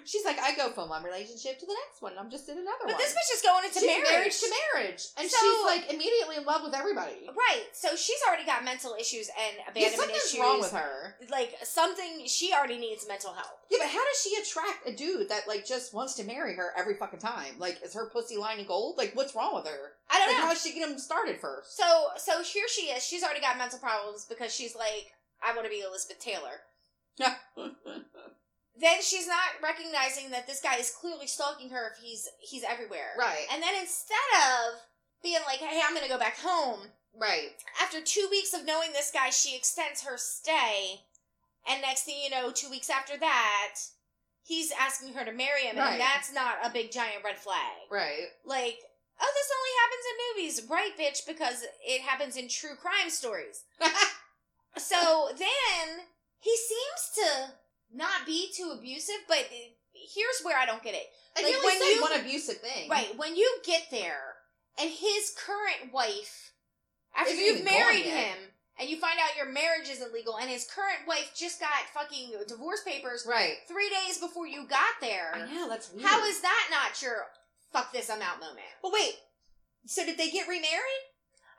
She's like, I go from one relationship to the next one. I'm just in another but one. But this bitch is going into she's marriage. marriage to marriage, and So- she's like immediately in love with everybody. Right. So she's already got mental issues and Yeah, abandonment something's issues. wrong with her. Like something she already needs mental help. Yeah, but how does she attract a dude that like just wants to marry her every fucking time? Like, is her pussy lining gold? Like, what's wrong with her? I don't Like, know. how does she get him started first? So so here she is. She's already got mental problems because she's like, I want to be Elizabeth Taylor. Then she's not recognizing that this guy is clearly stalking her if he's he's everywhere. right, And then instead of being like, hey, I'm gonna go back home, right. after two weeks of knowing this guy, she extends her stay, and next thing you know, two weeks after that, he's asking her to marry him, Right. and that's not a big giant red flag. Right. Like, oh, this only happens in movies, right, bitch? Because it happens in true crime stories. So then he seems to not be too abusive, but here's where I don't get it. I Like, when you- one abusive thing. Right, when you get there, and his current wife, after Isn't you've married him, and you find out your marriage isn't legal, and his current wife just got fucking divorce papers Right. three days before you got I there, know, that's weird. how is that not your fuck this, I'm out moment? Well, wait. So did they get remarried?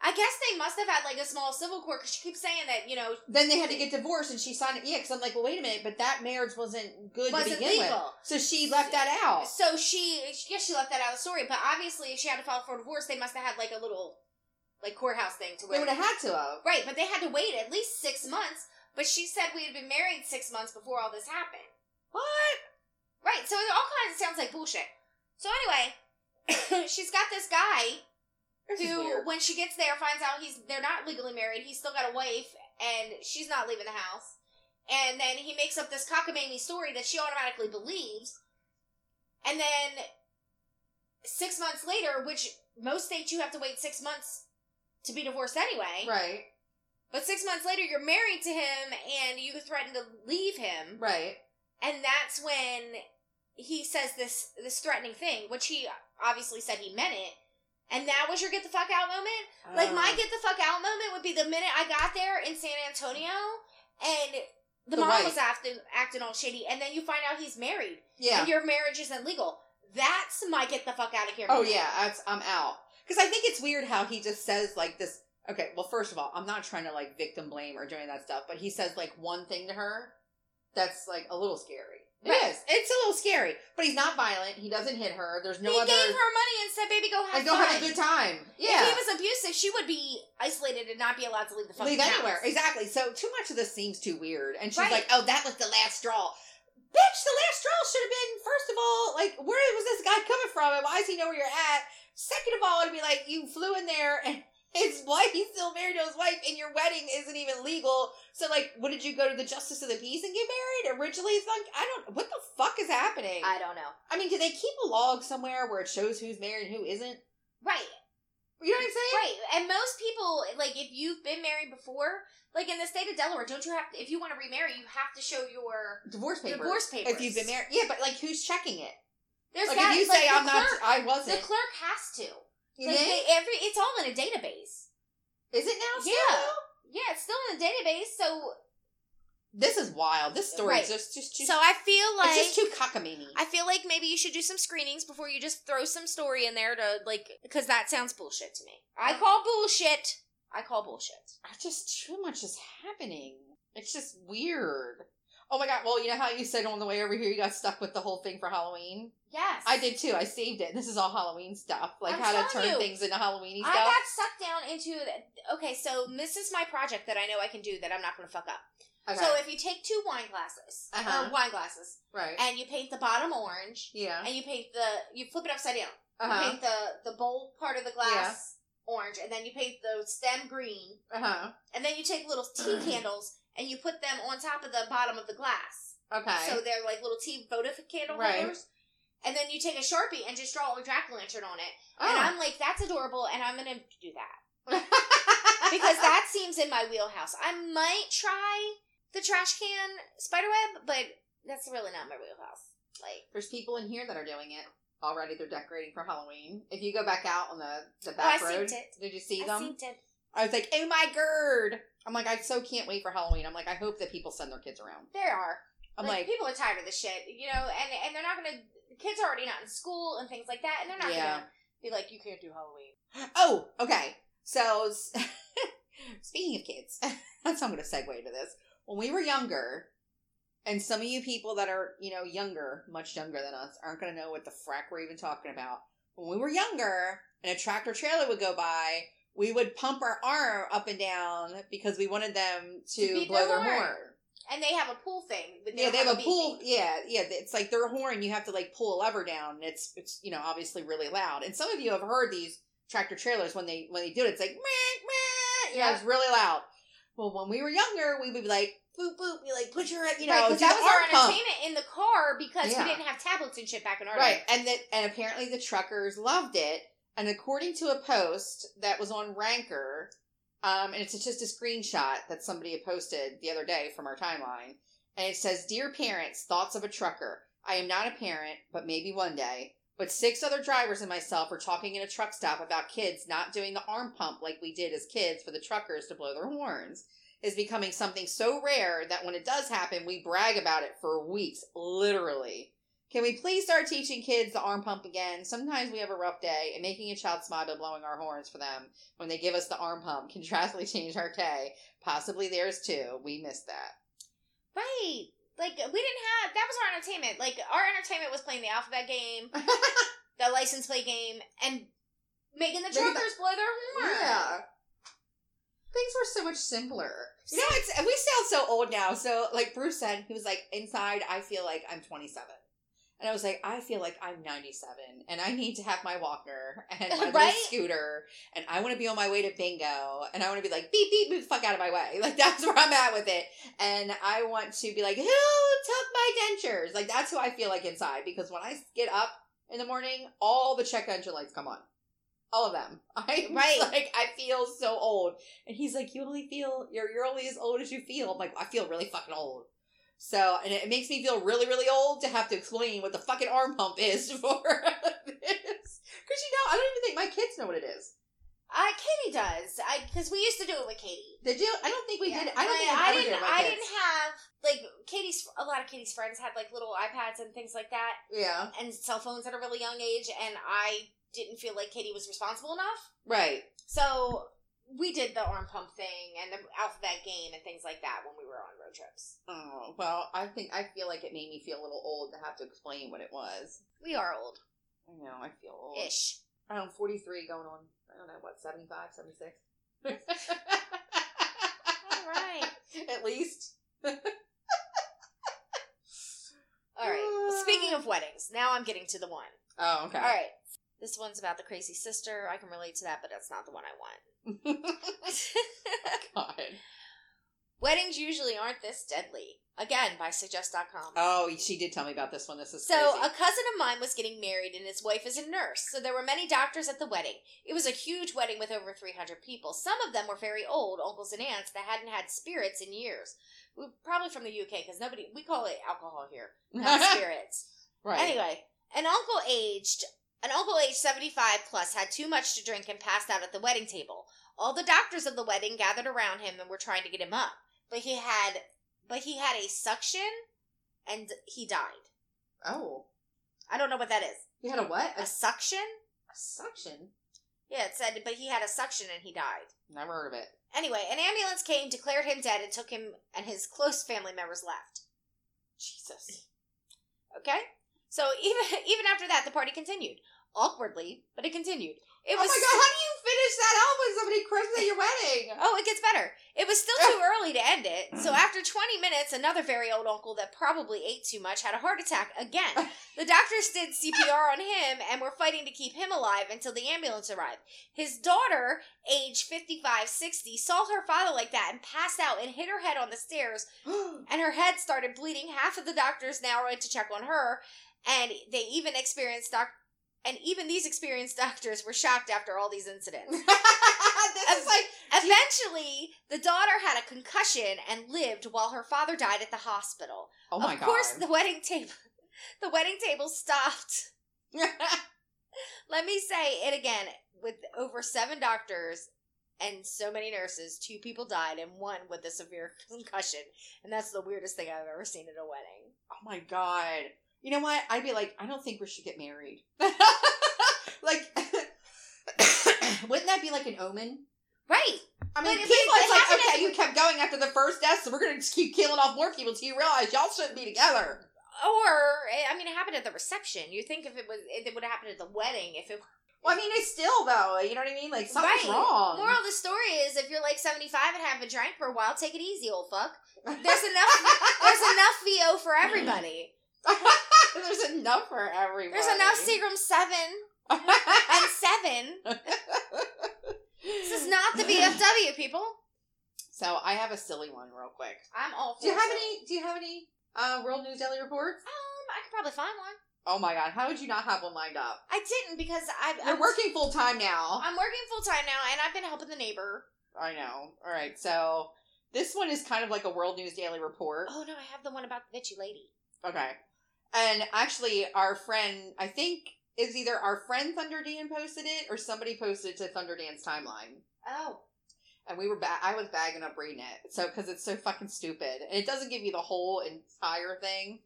I guess they must have had like a small civil court because she keeps saying that, you know, Then they had to get divorced, and she signed it. Yeah, because I'm like, well, wait a minute, but that marriage wasn't good wasn't to begin with. So she left that out. So she, yes, she left that out of the story, but obviously if she had to file for divorce, they must have had like a little, like courthouse thing to They would have had to have. Right, but they had to wait at least six months. But she said we had been married six months before all this happened. What? Right, so it all kinds of sounds like bullshit. So anyway, she's got this guy This who, when she gets there, finds out he's they're not legally married. He's still got a wife, and she's not leaving the house. And then he makes up this cockamamie story that she automatically believes. And then six months later, which most states you have to wait six months to be divorced anyway. Right. But six months later, you're married to him and you threaten to leave him. Right. And that's when he says this this threatening thing, which he obviously said he meant it. And that was your get the fuck out moment? Like my Uh, get the fuck out moment would be the minute I got there in San Antonio and the, The mom wife. was acting acting all shitty, and then you find out he's married yeah. and your marriage isn't legal. That's my get the fuck out of here. Oh moment. yeah, that's, I'm out. Because I think it's weird how he just says like this. Okay, well, first of all, I'm not trying to like victim blame or doing that stuff, but he says like one thing to her that's like a little scary. Right. It's a little scary, but he's not violent. He doesn't hit her. There's no he other. He gave her money and said, "Baby, go have like, go fun." have a good time. Yeah. If he was abusive, she would be isolated and not be allowed to leave the fucking Leave anywhere. Exactly. So too much of this seems too weird. And she's Right. like, oh, that was the last straw. Bitch, the last straw should have been, first of all, like, where was this guy coming from and why does he know where you're at? Second of all, it'd be like, you flew in there and his wife, he's still married to his wife and your wedding isn't even legal. So, like, what did you go to the Justice of the Peace and get married? Originally, it's like, I don't, what the fuck is happening? I, don't know. I mean, do they keep a log somewhere where it shows who's married and who isn't? Right. You know what I'm saying? Right. And most people, like, if you've been married before, like in the state of Delaware, don't you have to, if you want to remarry, you have to show your Divorce papers. divorce papers. If you've been married. Yeah, but, like, who's checking it? There's Like, got, if you like, say, I'm not, I wasn't. The clerk has to. You Like, they, every, it's all in a database. Is it now? Still, Yeah. though? Yeah, it's still in a database. So, This is wild. This story Right. is just just too. so I feel like it's just too cockamamie. I feel like maybe you should do some screenings before you just throw some story in there to like because that sounds bullshit to me. I call bullshit. I call bullshit. I just too much is happening. It's just weird. Oh my god! Well, you know how you said on the way over here you got stuck with the whole thing for Halloween. Yes, I did too. I saved it. This is all Halloween stuff, like I'm how to turn you. things into Halloweeny stuff. I got sucked down into the, okay. So this is my project that I know I can do that I'm not going to fuck up. okay. So if you take two wine glasses Uh-huh. or wine glasses right. and you paint the bottom orange yeah. and you paint the you flip it upside down. You Uh huh. paint the the bowl part of the glass orange and then you paint the stem green Uh huh. and then you take little tea candles and you put them on top of the bottom of the glass. Okay. So they're like little tea votive candle Right. holders. And then you take a sharpie and just draw a jack o' lantern on it. oh. And I'm like, that's adorable, and I'm gonna do that because that seems in my wheelhouse. I might try the trash can spiderweb, but that's really not my wheelhouse. Like, There's people in here that are doing it already. They're decorating for Halloween. If you go back out on the the Oh, back seen road, it. did you see I them? seen it. I was like, oh my god. I'm like, I so can't wait for Halloween. I'm like, I hope that people send their kids around. There are. I'm like, like, people are tired of this shit, you know, and and they're not gonna. The kids are already not in school and things like that, and they're not Yeah. gonna be like, you can't do Halloween. oh, okay. So, speaking of kids, that's how I'm to segue into this. When we were younger, and some of you people that are, you know, younger, much younger than us, aren't to know what the frack we're even talking about. When we were younger and a tractor trailer would go by, we would pump our arm up and down because we wanted them to, To blow their horn. horn. And they have a pool thing. Yeah, they have a beep pull. beep. Yeah, yeah. It's like their horn. You have to like pull a lever down. And it's it's you know obviously really loud. And some of you have heard these tractor trailers when they when they do it. It's like meh, meh. Yeah, Yeah. it's really loud. Well, when we were younger, we would be like boop boop. You like put your you know right, because that was our pump. entertainment in the car because Yeah. we didn't have tablets and shit back in our Right, day. and that and apparently the truckers loved it. And according to a post that was on Ranker, um, and it's just a screenshot that somebody had posted the other day from our timeline, and it says, "Dear parents, thoughts of a trucker. I am not a parent, but maybe one day." But six other drivers and myself are talking in a truck stop about kids not doing the arm pump like we did as kids for the truckers to blow their horns. Is becoming something so rare that when it does happen, we brag about it for weeks, literally. Can we please start teaching kids the arm pump again? Sometimes we have a rough day, and making a child smile by blowing our horns for them when they give us the arm pump can drastically change our day. Possibly theirs too. We missed that. Right. Like, we didn't have. That was our entertainment. Like, our entertainment was playing the alphabet game, the license plate game, and making the Making the- truckers blow their horn. Yeah. Things were so much simpler. You know, it's we sound so old now. So, like Bruce said, he was like, "Inside, I feel like I'm 27," and I was like, "I feel like I'm 97, and I need to have my walker and my Right? scooter, and I want to be on my way to bingo, and I want to be like, beep beep, move the fuck out of my way. Like that's where I'm at with it, and I want to be like, who took my dentures? Like that's who I feel like inside because when I get up in the morning, all the check engine lights come on." All of them. I Right. like I feel so old. And he's like, You only feel you're you're only as old as you feel. I'm like, I feel really fucking old. So and it, makes me feel really, really old to have to explain what the fucking arm pump is for this. Because you know, I don't even think my kids know what it is. Uh, Katie does. I because we used to do it with Katie. Did you? I don't think we Yeah. did. I don't think I I didn't. did. I kids. didn't have like Katie's. A lot of Katie's friends had like little iPads and things like that, Yeah. and cell phones at a really young age, and I didn't feel like Katie was responsible enough. Right. So we did the arm pump thing and the alphabet game and things like that when we were on road trips. Oh well, I think I feel like it made me feel a little old to have to explain what it was. We are old I know. I feel old. ish. I'm 43 going on, I don't know, what, 75, 76? All right. At least. All right. Uh. Speaking of weddings, now I'm getting to the one. Oh, okay. All right. This one's about the crazy sister. I can relate to that, but that's not the one I want. God. Weddings usually aren't this deadly. Again, by suggest.com. Oh, she did tell me about this one. This is So, crazy. a cousin of mine was getting married, and his wife is a nurse. So, there were many doctors at the wedding. It was a huge wedding with over 300 people. Some of them were very old, uncles and aunts that hadn't had spirits in years. We- Probably from the UK, because nobody, we call it alcohol here, not spirits. right. Anyway, an uncle aged, an uncle aged 75 plus had too much to drink and passed out at the wedding table. All the doctors of the wedding gathered around him and were trying to get him up. But he had, but he had a suction, and he died. Oh. I don't know what that is. You had a what? A, A suction? a suction? Yeah, it said, but he had a suction and he died. Never heard of it. Anyway, an ambulance came, declared him dead, and took him and his close family members left. Jesus. Okay? So even even after that, the party continued. Awkwardly, but it continued. It oh was oh my god, how do you finish that out when somebody crushes at your wedding? Oh, it gets better. It was still too early to end it. So after 20 minutes, another very old uncle that probably ate too much had a heart attack again. The doctors did CPR on him and were fighting to keep him alive until the ambulance arrived. His daughter, age 55, 60, saw her father like that and passed out and hit her head on the stairs and her head started bleeding. Half of the doctors now went to check on her and they even experienced doc and even these experienced doctors were shocked after all these incidents. this is like Eventually, the daughter had a concussion and lived while her father died at the hospital. Oh my of course, god. the wedding table, the wedding table stopped. Let me say it again: with over seven doctors and so many nurses. Two people died, and one with a severe concussion. And that's the weirdest thing I've ever seen at a wedding. Oh my god. You know what? I'd be like, I don't think we should get married. like, wouldn't that be like an omen? Right. I mean, But people, it- it's like, okay, you kept going after the first death, so we're gonna just keep killing off more people until you realize y'all shouldn't be together. Or, eh, I mean, it happened at the reception. You think if it was, it would have happened at the wedding. If it Well, I mean, it's still though, you know what I mean? Like something's Right. wrong. Moral of the story is, if you're like 75 and haven't drank for a while, take it easy, old fuck. There's enough. there's enough VO for everybody. There's enough for everyone. There's enough Seagram seven and seven. This is not the VFW, people. so I have a silly one, real quick. I'm all. Do you have any? Do you have any uh, World News Daily reports? Um, I could probably find one. Oh my god, how would you not have one lined up? I didn't because I. You're I'm, working full time now. I'm working full time now, and I've been helping the neighbor. I know. All right, so this one is kind of like a World News Daily report. Oh no, I have the one about the bitchy lady. Okay. And actually, our friend, I think is either our friend Thunder Dan posted it or somebody posted it to Thunder Dan's timeline. Oh, And we were ba- I was bagging up reading it. So, because it's so fucking stupid. And it doesn't give you the whole entire thing.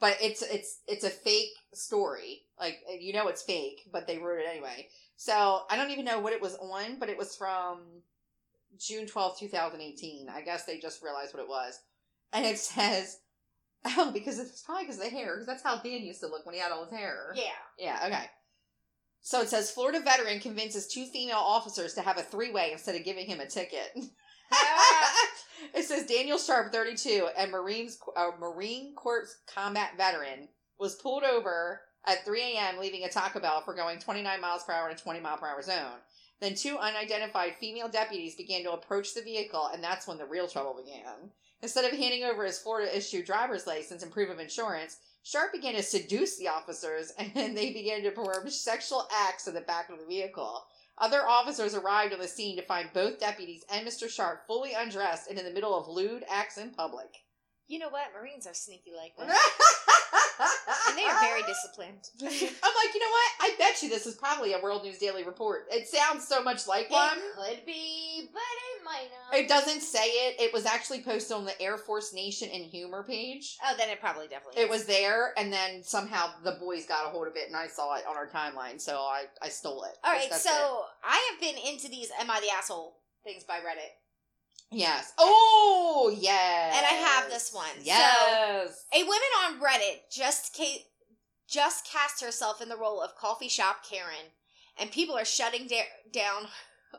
But it's it's it's a fake story. Like you know it's fake, but they wrote it anyway. So I don't even know what it was on, but it was from June twelfth, two 2018. I guess they just realized what it was. And it says, oh, because it's probably because of the hair, because that's how Dan used to look when he had all his hair. yeah. Yeah, okay. So it says Florida veteran convinces two female officers to have a three way instead of giving him a ticket. it says Daniel Sharp, 32, and Marines a Marine Corps combat veteran was pulled over at 3 a.m. leaving a Taco Bell for going 29 miles per hour in a 20 mile per hour zone. Then two unidentified female deputies began to approach the vehicle, and that's when the real trouble began. Instead of handing over his Florida issued driver's license and proof of insurance, Sharp began to seduce the officers, and they began to perform sexual acts in the back of the vehicle. Other officers arrived on the scene to find both deputies and Mr. Sharp fully undressed and in the middle of lewd acts in public. You know what? Marines are sneaky like that, and they are very disciplined. I'm like, you know what? I bet you this is probably a World News Daily report. It sounds so much like one. It could be, but it might not. It doesn't say it. It was actually posted on the Air Force Nation and Humor page. Oh, then it probably definitely. It is. was there, and then somehow the boys got a hold of it, and I saw it on our timeline, so I, I stole it. All right, so it. I have been into these "Am I the asshole?" things by Reddit, yes. Oh, yes. and I have this one. Yes. So, a woman on Reddit just ca- just cast herself in the role of coffee shop Karen, and people are shutting da- down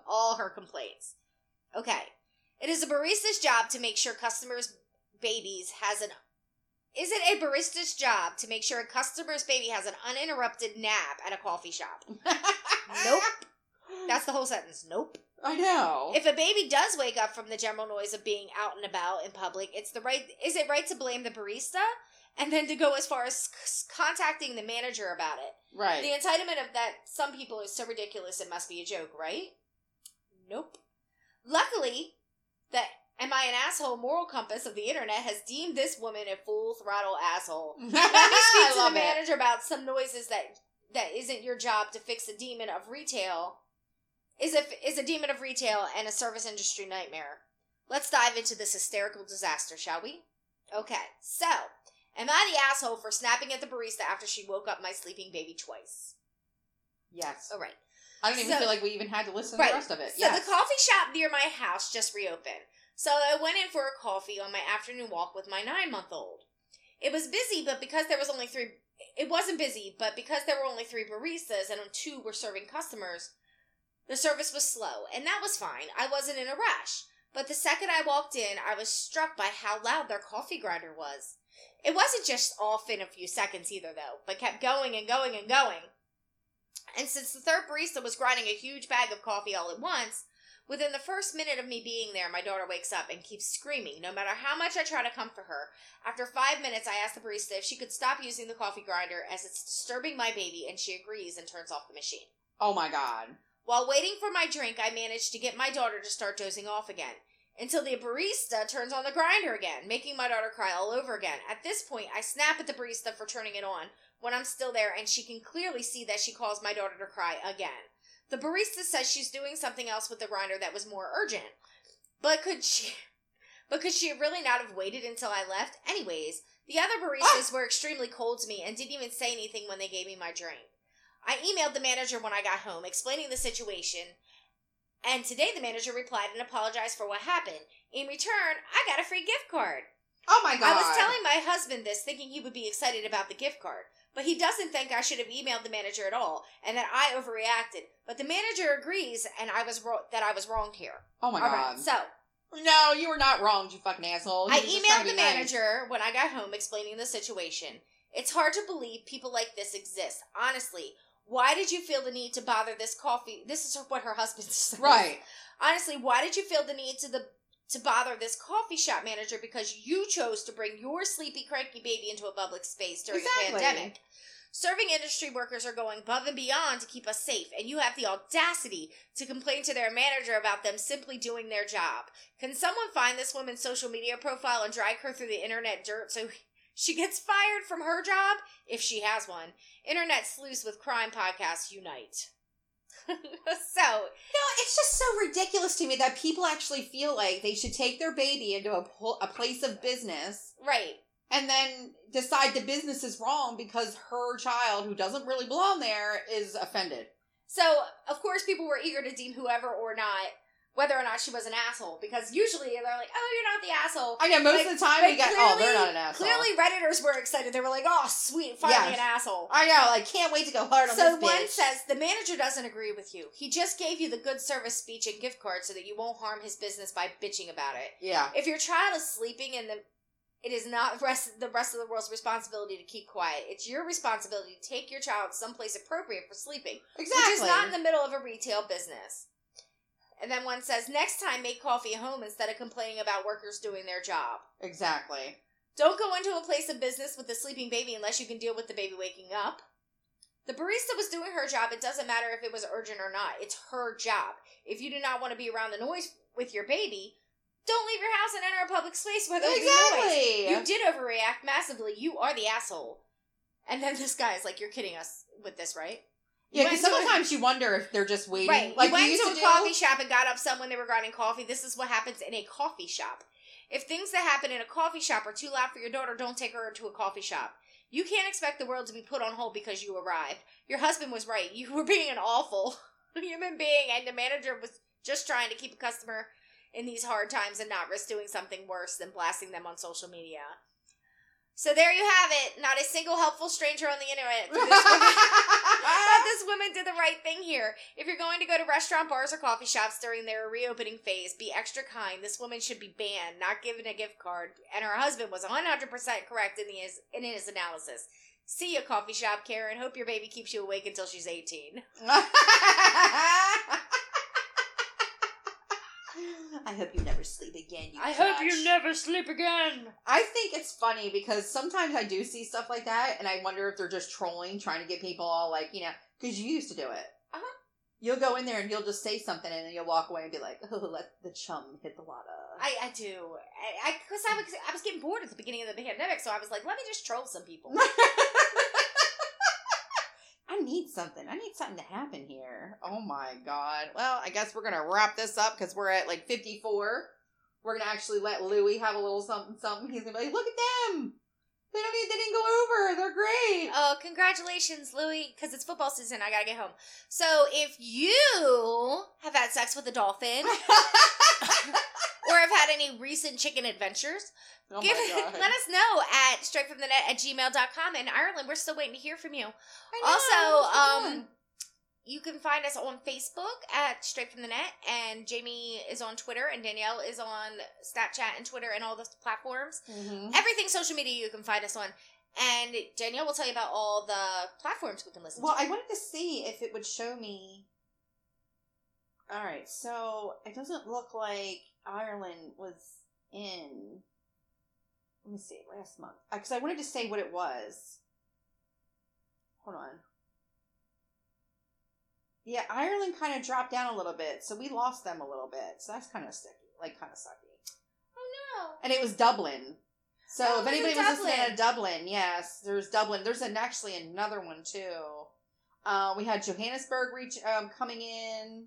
all her complaints. Okay, it is a barista's job to make sure customers' babies has an. Is it a barista's job to make sure a customer's baby has an uninterrupted nap at a coffee shop? Nope. That's the whole sentence. Nope. I know. If a baby does wake up from the general noise of being out and about in public, it's the right. Is it right to blame the barista and then to go as far as c- contacting the manager about it? right. The entitlement of that some people is so ridiculous it must be a joke, right? Nope. Luckily, the am I an asshole moral compass of the internet has deemed this woman a full throttle asshole. Let me speak to the it. manager about some noises that that isn't your job to fix a demon of retail. Is a is a demon of retail and a service industry nightmare. Let's dive into this hysterical disaster, shall we? Okay, so am I the asshole for snapping at the barista after she woke up my sleeping baby twice? Yes. All right. I don't even So- feel like we even had to listen Right. to the rest of it. So yes. the coffee shop near my house just reopened. So I went in for a coffee on my afternoon walk with my nine month old. It was busy, but because there was only three, it wasn't busy, but because there were only three baristas and two were serving customers, the service was slow, and that was fine. I wasn't in a rush. But the second I walked in, I was struck by how loud their coffee grinder was. It wasn't just off in a few seconds either, though, but kept going and going and going. And since the third barista was grinding a huge bag of coffee all at once, within the first minute of me being there, my daughter wakes up and keeps screaming, no matter how much I try to comfort her. After five minutes, I ask the barista if she could stop using the coffee grinder as it's disturbing my baby, and she agrees and turns off the machine. oh my god. While waiting for my drink, I managed to get my daughter to start dozing off again. Until the barista turns on the grinder again, making my daughter cry all over again. At this point, I snap at the barista for turning it on when I'm still there, and she can clearly see that she caused my daughter to cry again. The barista says she's doing something else with the grinder that was more urgent. But could she but could she really not have waited until I left? Anyways, the other baristas ah! were extremely cold to me and didn't even say anything when they gave me my drink. I emailed the manager when I got home explaining the situation, and today the manager replied and apologized for what happened. In return, I got a free gift card. Oh my god! I was telling my husband this, thinking he would be excited about the gift card, but he doesn't think I should have emailed the manager at all, and that I overreacted. But the manager agrees, and I was ro- that I was wronged here. Oh my All god! right, so No, you were not wrong, you fucking asshole. I You emailed the be nice. manager when I got home explaining the situation. It's hard to believe people like this exist. Honestly, why did you feel the need to bother this coffee? This is what her husband said. Right. Honestly, why did you feel the need to the to bother this coffee shop manager because you chose to bring your sleepy, cranky baby into a public space during Exactly. a pandemic? Serving industry workers are going above and beyond to keep us safe, and you have the audacity to complain to their manager about them simply doing their job. Can someone find this woman's social media profile and drag her through the internet dirt so she gets fired from her job? If she has one. Internet sleuths with crime podcasts unite. so, No, it's just so ridiculous to me that people actually feel like they should take their baby into a, a place of business right. and then decide the business is wrong because her child, who doesn't really belong there, is offended. So, of course, people were eager to deem whoever or not, whether or not she was an asshole, because usually they're like, "Oh, you're not the asshole." I know most Like, of the time but we get, oh, they're clearly- not an asshole. Clearly, redditors were excited. They were like, "Oh, sweet, finally Yes. an asshole." I know, like, can't wait to go hard on So this one bitch. says the manager doesn't agree with you. He just gave you the good service speech and gift card so that you won't harm his business by bitching about it. yeah. If your child is sleeping and the it is not rest, the rest of the world's responsibility to keep quiet. It's your responsibility to take your child someplace appropriate for sleeping. Exactly. Which is not in the middle of a retail business. And then one says, next time make coffee at home instead of complaining about workers doing their job. exactly. Don't go into a place of business with a sleeping baby unless you can deal with the baby waking up. The barista was doing her job. It doesn't matter if it was urgent or not. It's her job. If you do not want to be around the noise with your baby, don't leave your house and enter a public space where there'll be noise. Exactly. You did overreact massively. You are the asshole. And then this guy is like, "You're kidding us with this, right?" Yeah, because went to a- sometimes you wonder if they're just waiting. Right. Like you went to a do. coffee shop and got upset when they were grinding coffee. This is what happens in a coffee shop. If things that happen in a coffee shop are too loud for your daughter, don't take her to a coffee shop. You can't expect the world to be put on hold because you arrived. Your husband was right. You were being an awful human being, and the manager was just trying to keep a customer in these hard times and not risk doing something worse than blasting them on social media. So there you have it. Not a single helpful stranger on the internet. this woman- this woman did the right thing here. If you're going to go to restaurant, bars, or coffee shops during their reopening phase, be extra kind. This woman should be banned, not given a gift card. And her husband was 100% correct in, his, in his analysis. See you, coffee shop Karen. Hope your baby keeps you awake until she's 18. I hope you never sleep again. You I hope you never sleep again. I think it's funny because sometimes I do see stuff like that, and I wonder if they're just trolling, trying to get people all like, you know, because you used to do it. Uh-huh. You'll go in there and you'll just say something, and then you'll walk away and be like, "Oh, let the chum hit the water." I, I do. I Because I, was, I was getting bored at the beginning of the pandemic, so I was like, let me just troll some people. I need something. I need something to happen here. Oh my god. Well, I guess we're gonna wrap this up because we're at like fifty-four. We're gonna actually let Louie have a little something, something. He's gonna be like, "Look at them! They don't need. They didn't go over. They're great." Oh, congratulations, Louie, because it's football season. I gotta get home. So, if you have had sex with a dolphin or have had any recent chicken adventures, oh give my god. let us know at straightfromthenet at gmail.com. In Ireland, we're still waiting to hear from you. Also, um. You can find us on Facebook at Straight From The Net, and Jamie is on Twitter, and Danielle is on Snapchat and Twitter and all the platforms. Mhm. Everything social media you can find us on. And Danielle will tell you about all the platforms we can listen Well, to. I wanted to see if it would show me. All right, so it doesn't look like Ireland was in. Let me see, last month. Because I wanted to say what it was. Hold on. Yeah, Ireland kind of dropped down a little bit, so we lost them a little bit. So that's kind of sticky, like kind of sucky. oh no! And it was Dublin. So Oh, if anybody was listening Dublin. to Dublin, yes, there's Dublin. There's an actually another one too. Uh, we had Johannesburg reach um, coming in,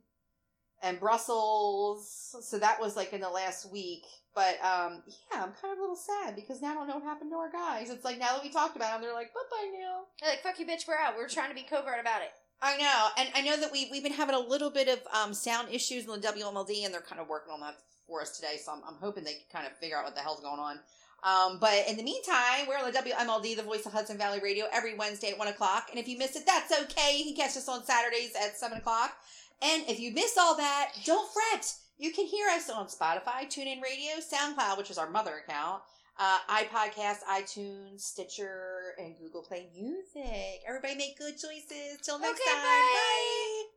and Brussels. So that was like in the last week. But um, yeah, I'm kind of a little sad because now I don't know what happened to our guys. It's like now that we talked about them, they're like, bye bye now. They're like, fuck you, bitch, we're out. We're trying to be covert about it. I know, and I know that we we've been having a little bit of um, sound issues in the WMLD, and they're kind of working on that for us today. So I'm, I'm hoping they can kind of figure out what the hell's going on. Um, but in the meantime, we're on the WMLD, the voice of Hudson Valley Radio, every Wednesday at one o'clock. And if you miss it, that's okay. You can catch us on Saturdays at seven o'clock. And if you miss all that, don't fret. You can hear us on Spotify, TuneIn Radio, SoundCloud, which is our mother account, uh, iPodcast, iTunes, Stitcher, and Google Play Music. Everybody make good choices. Till next Okay, time. bye. bye.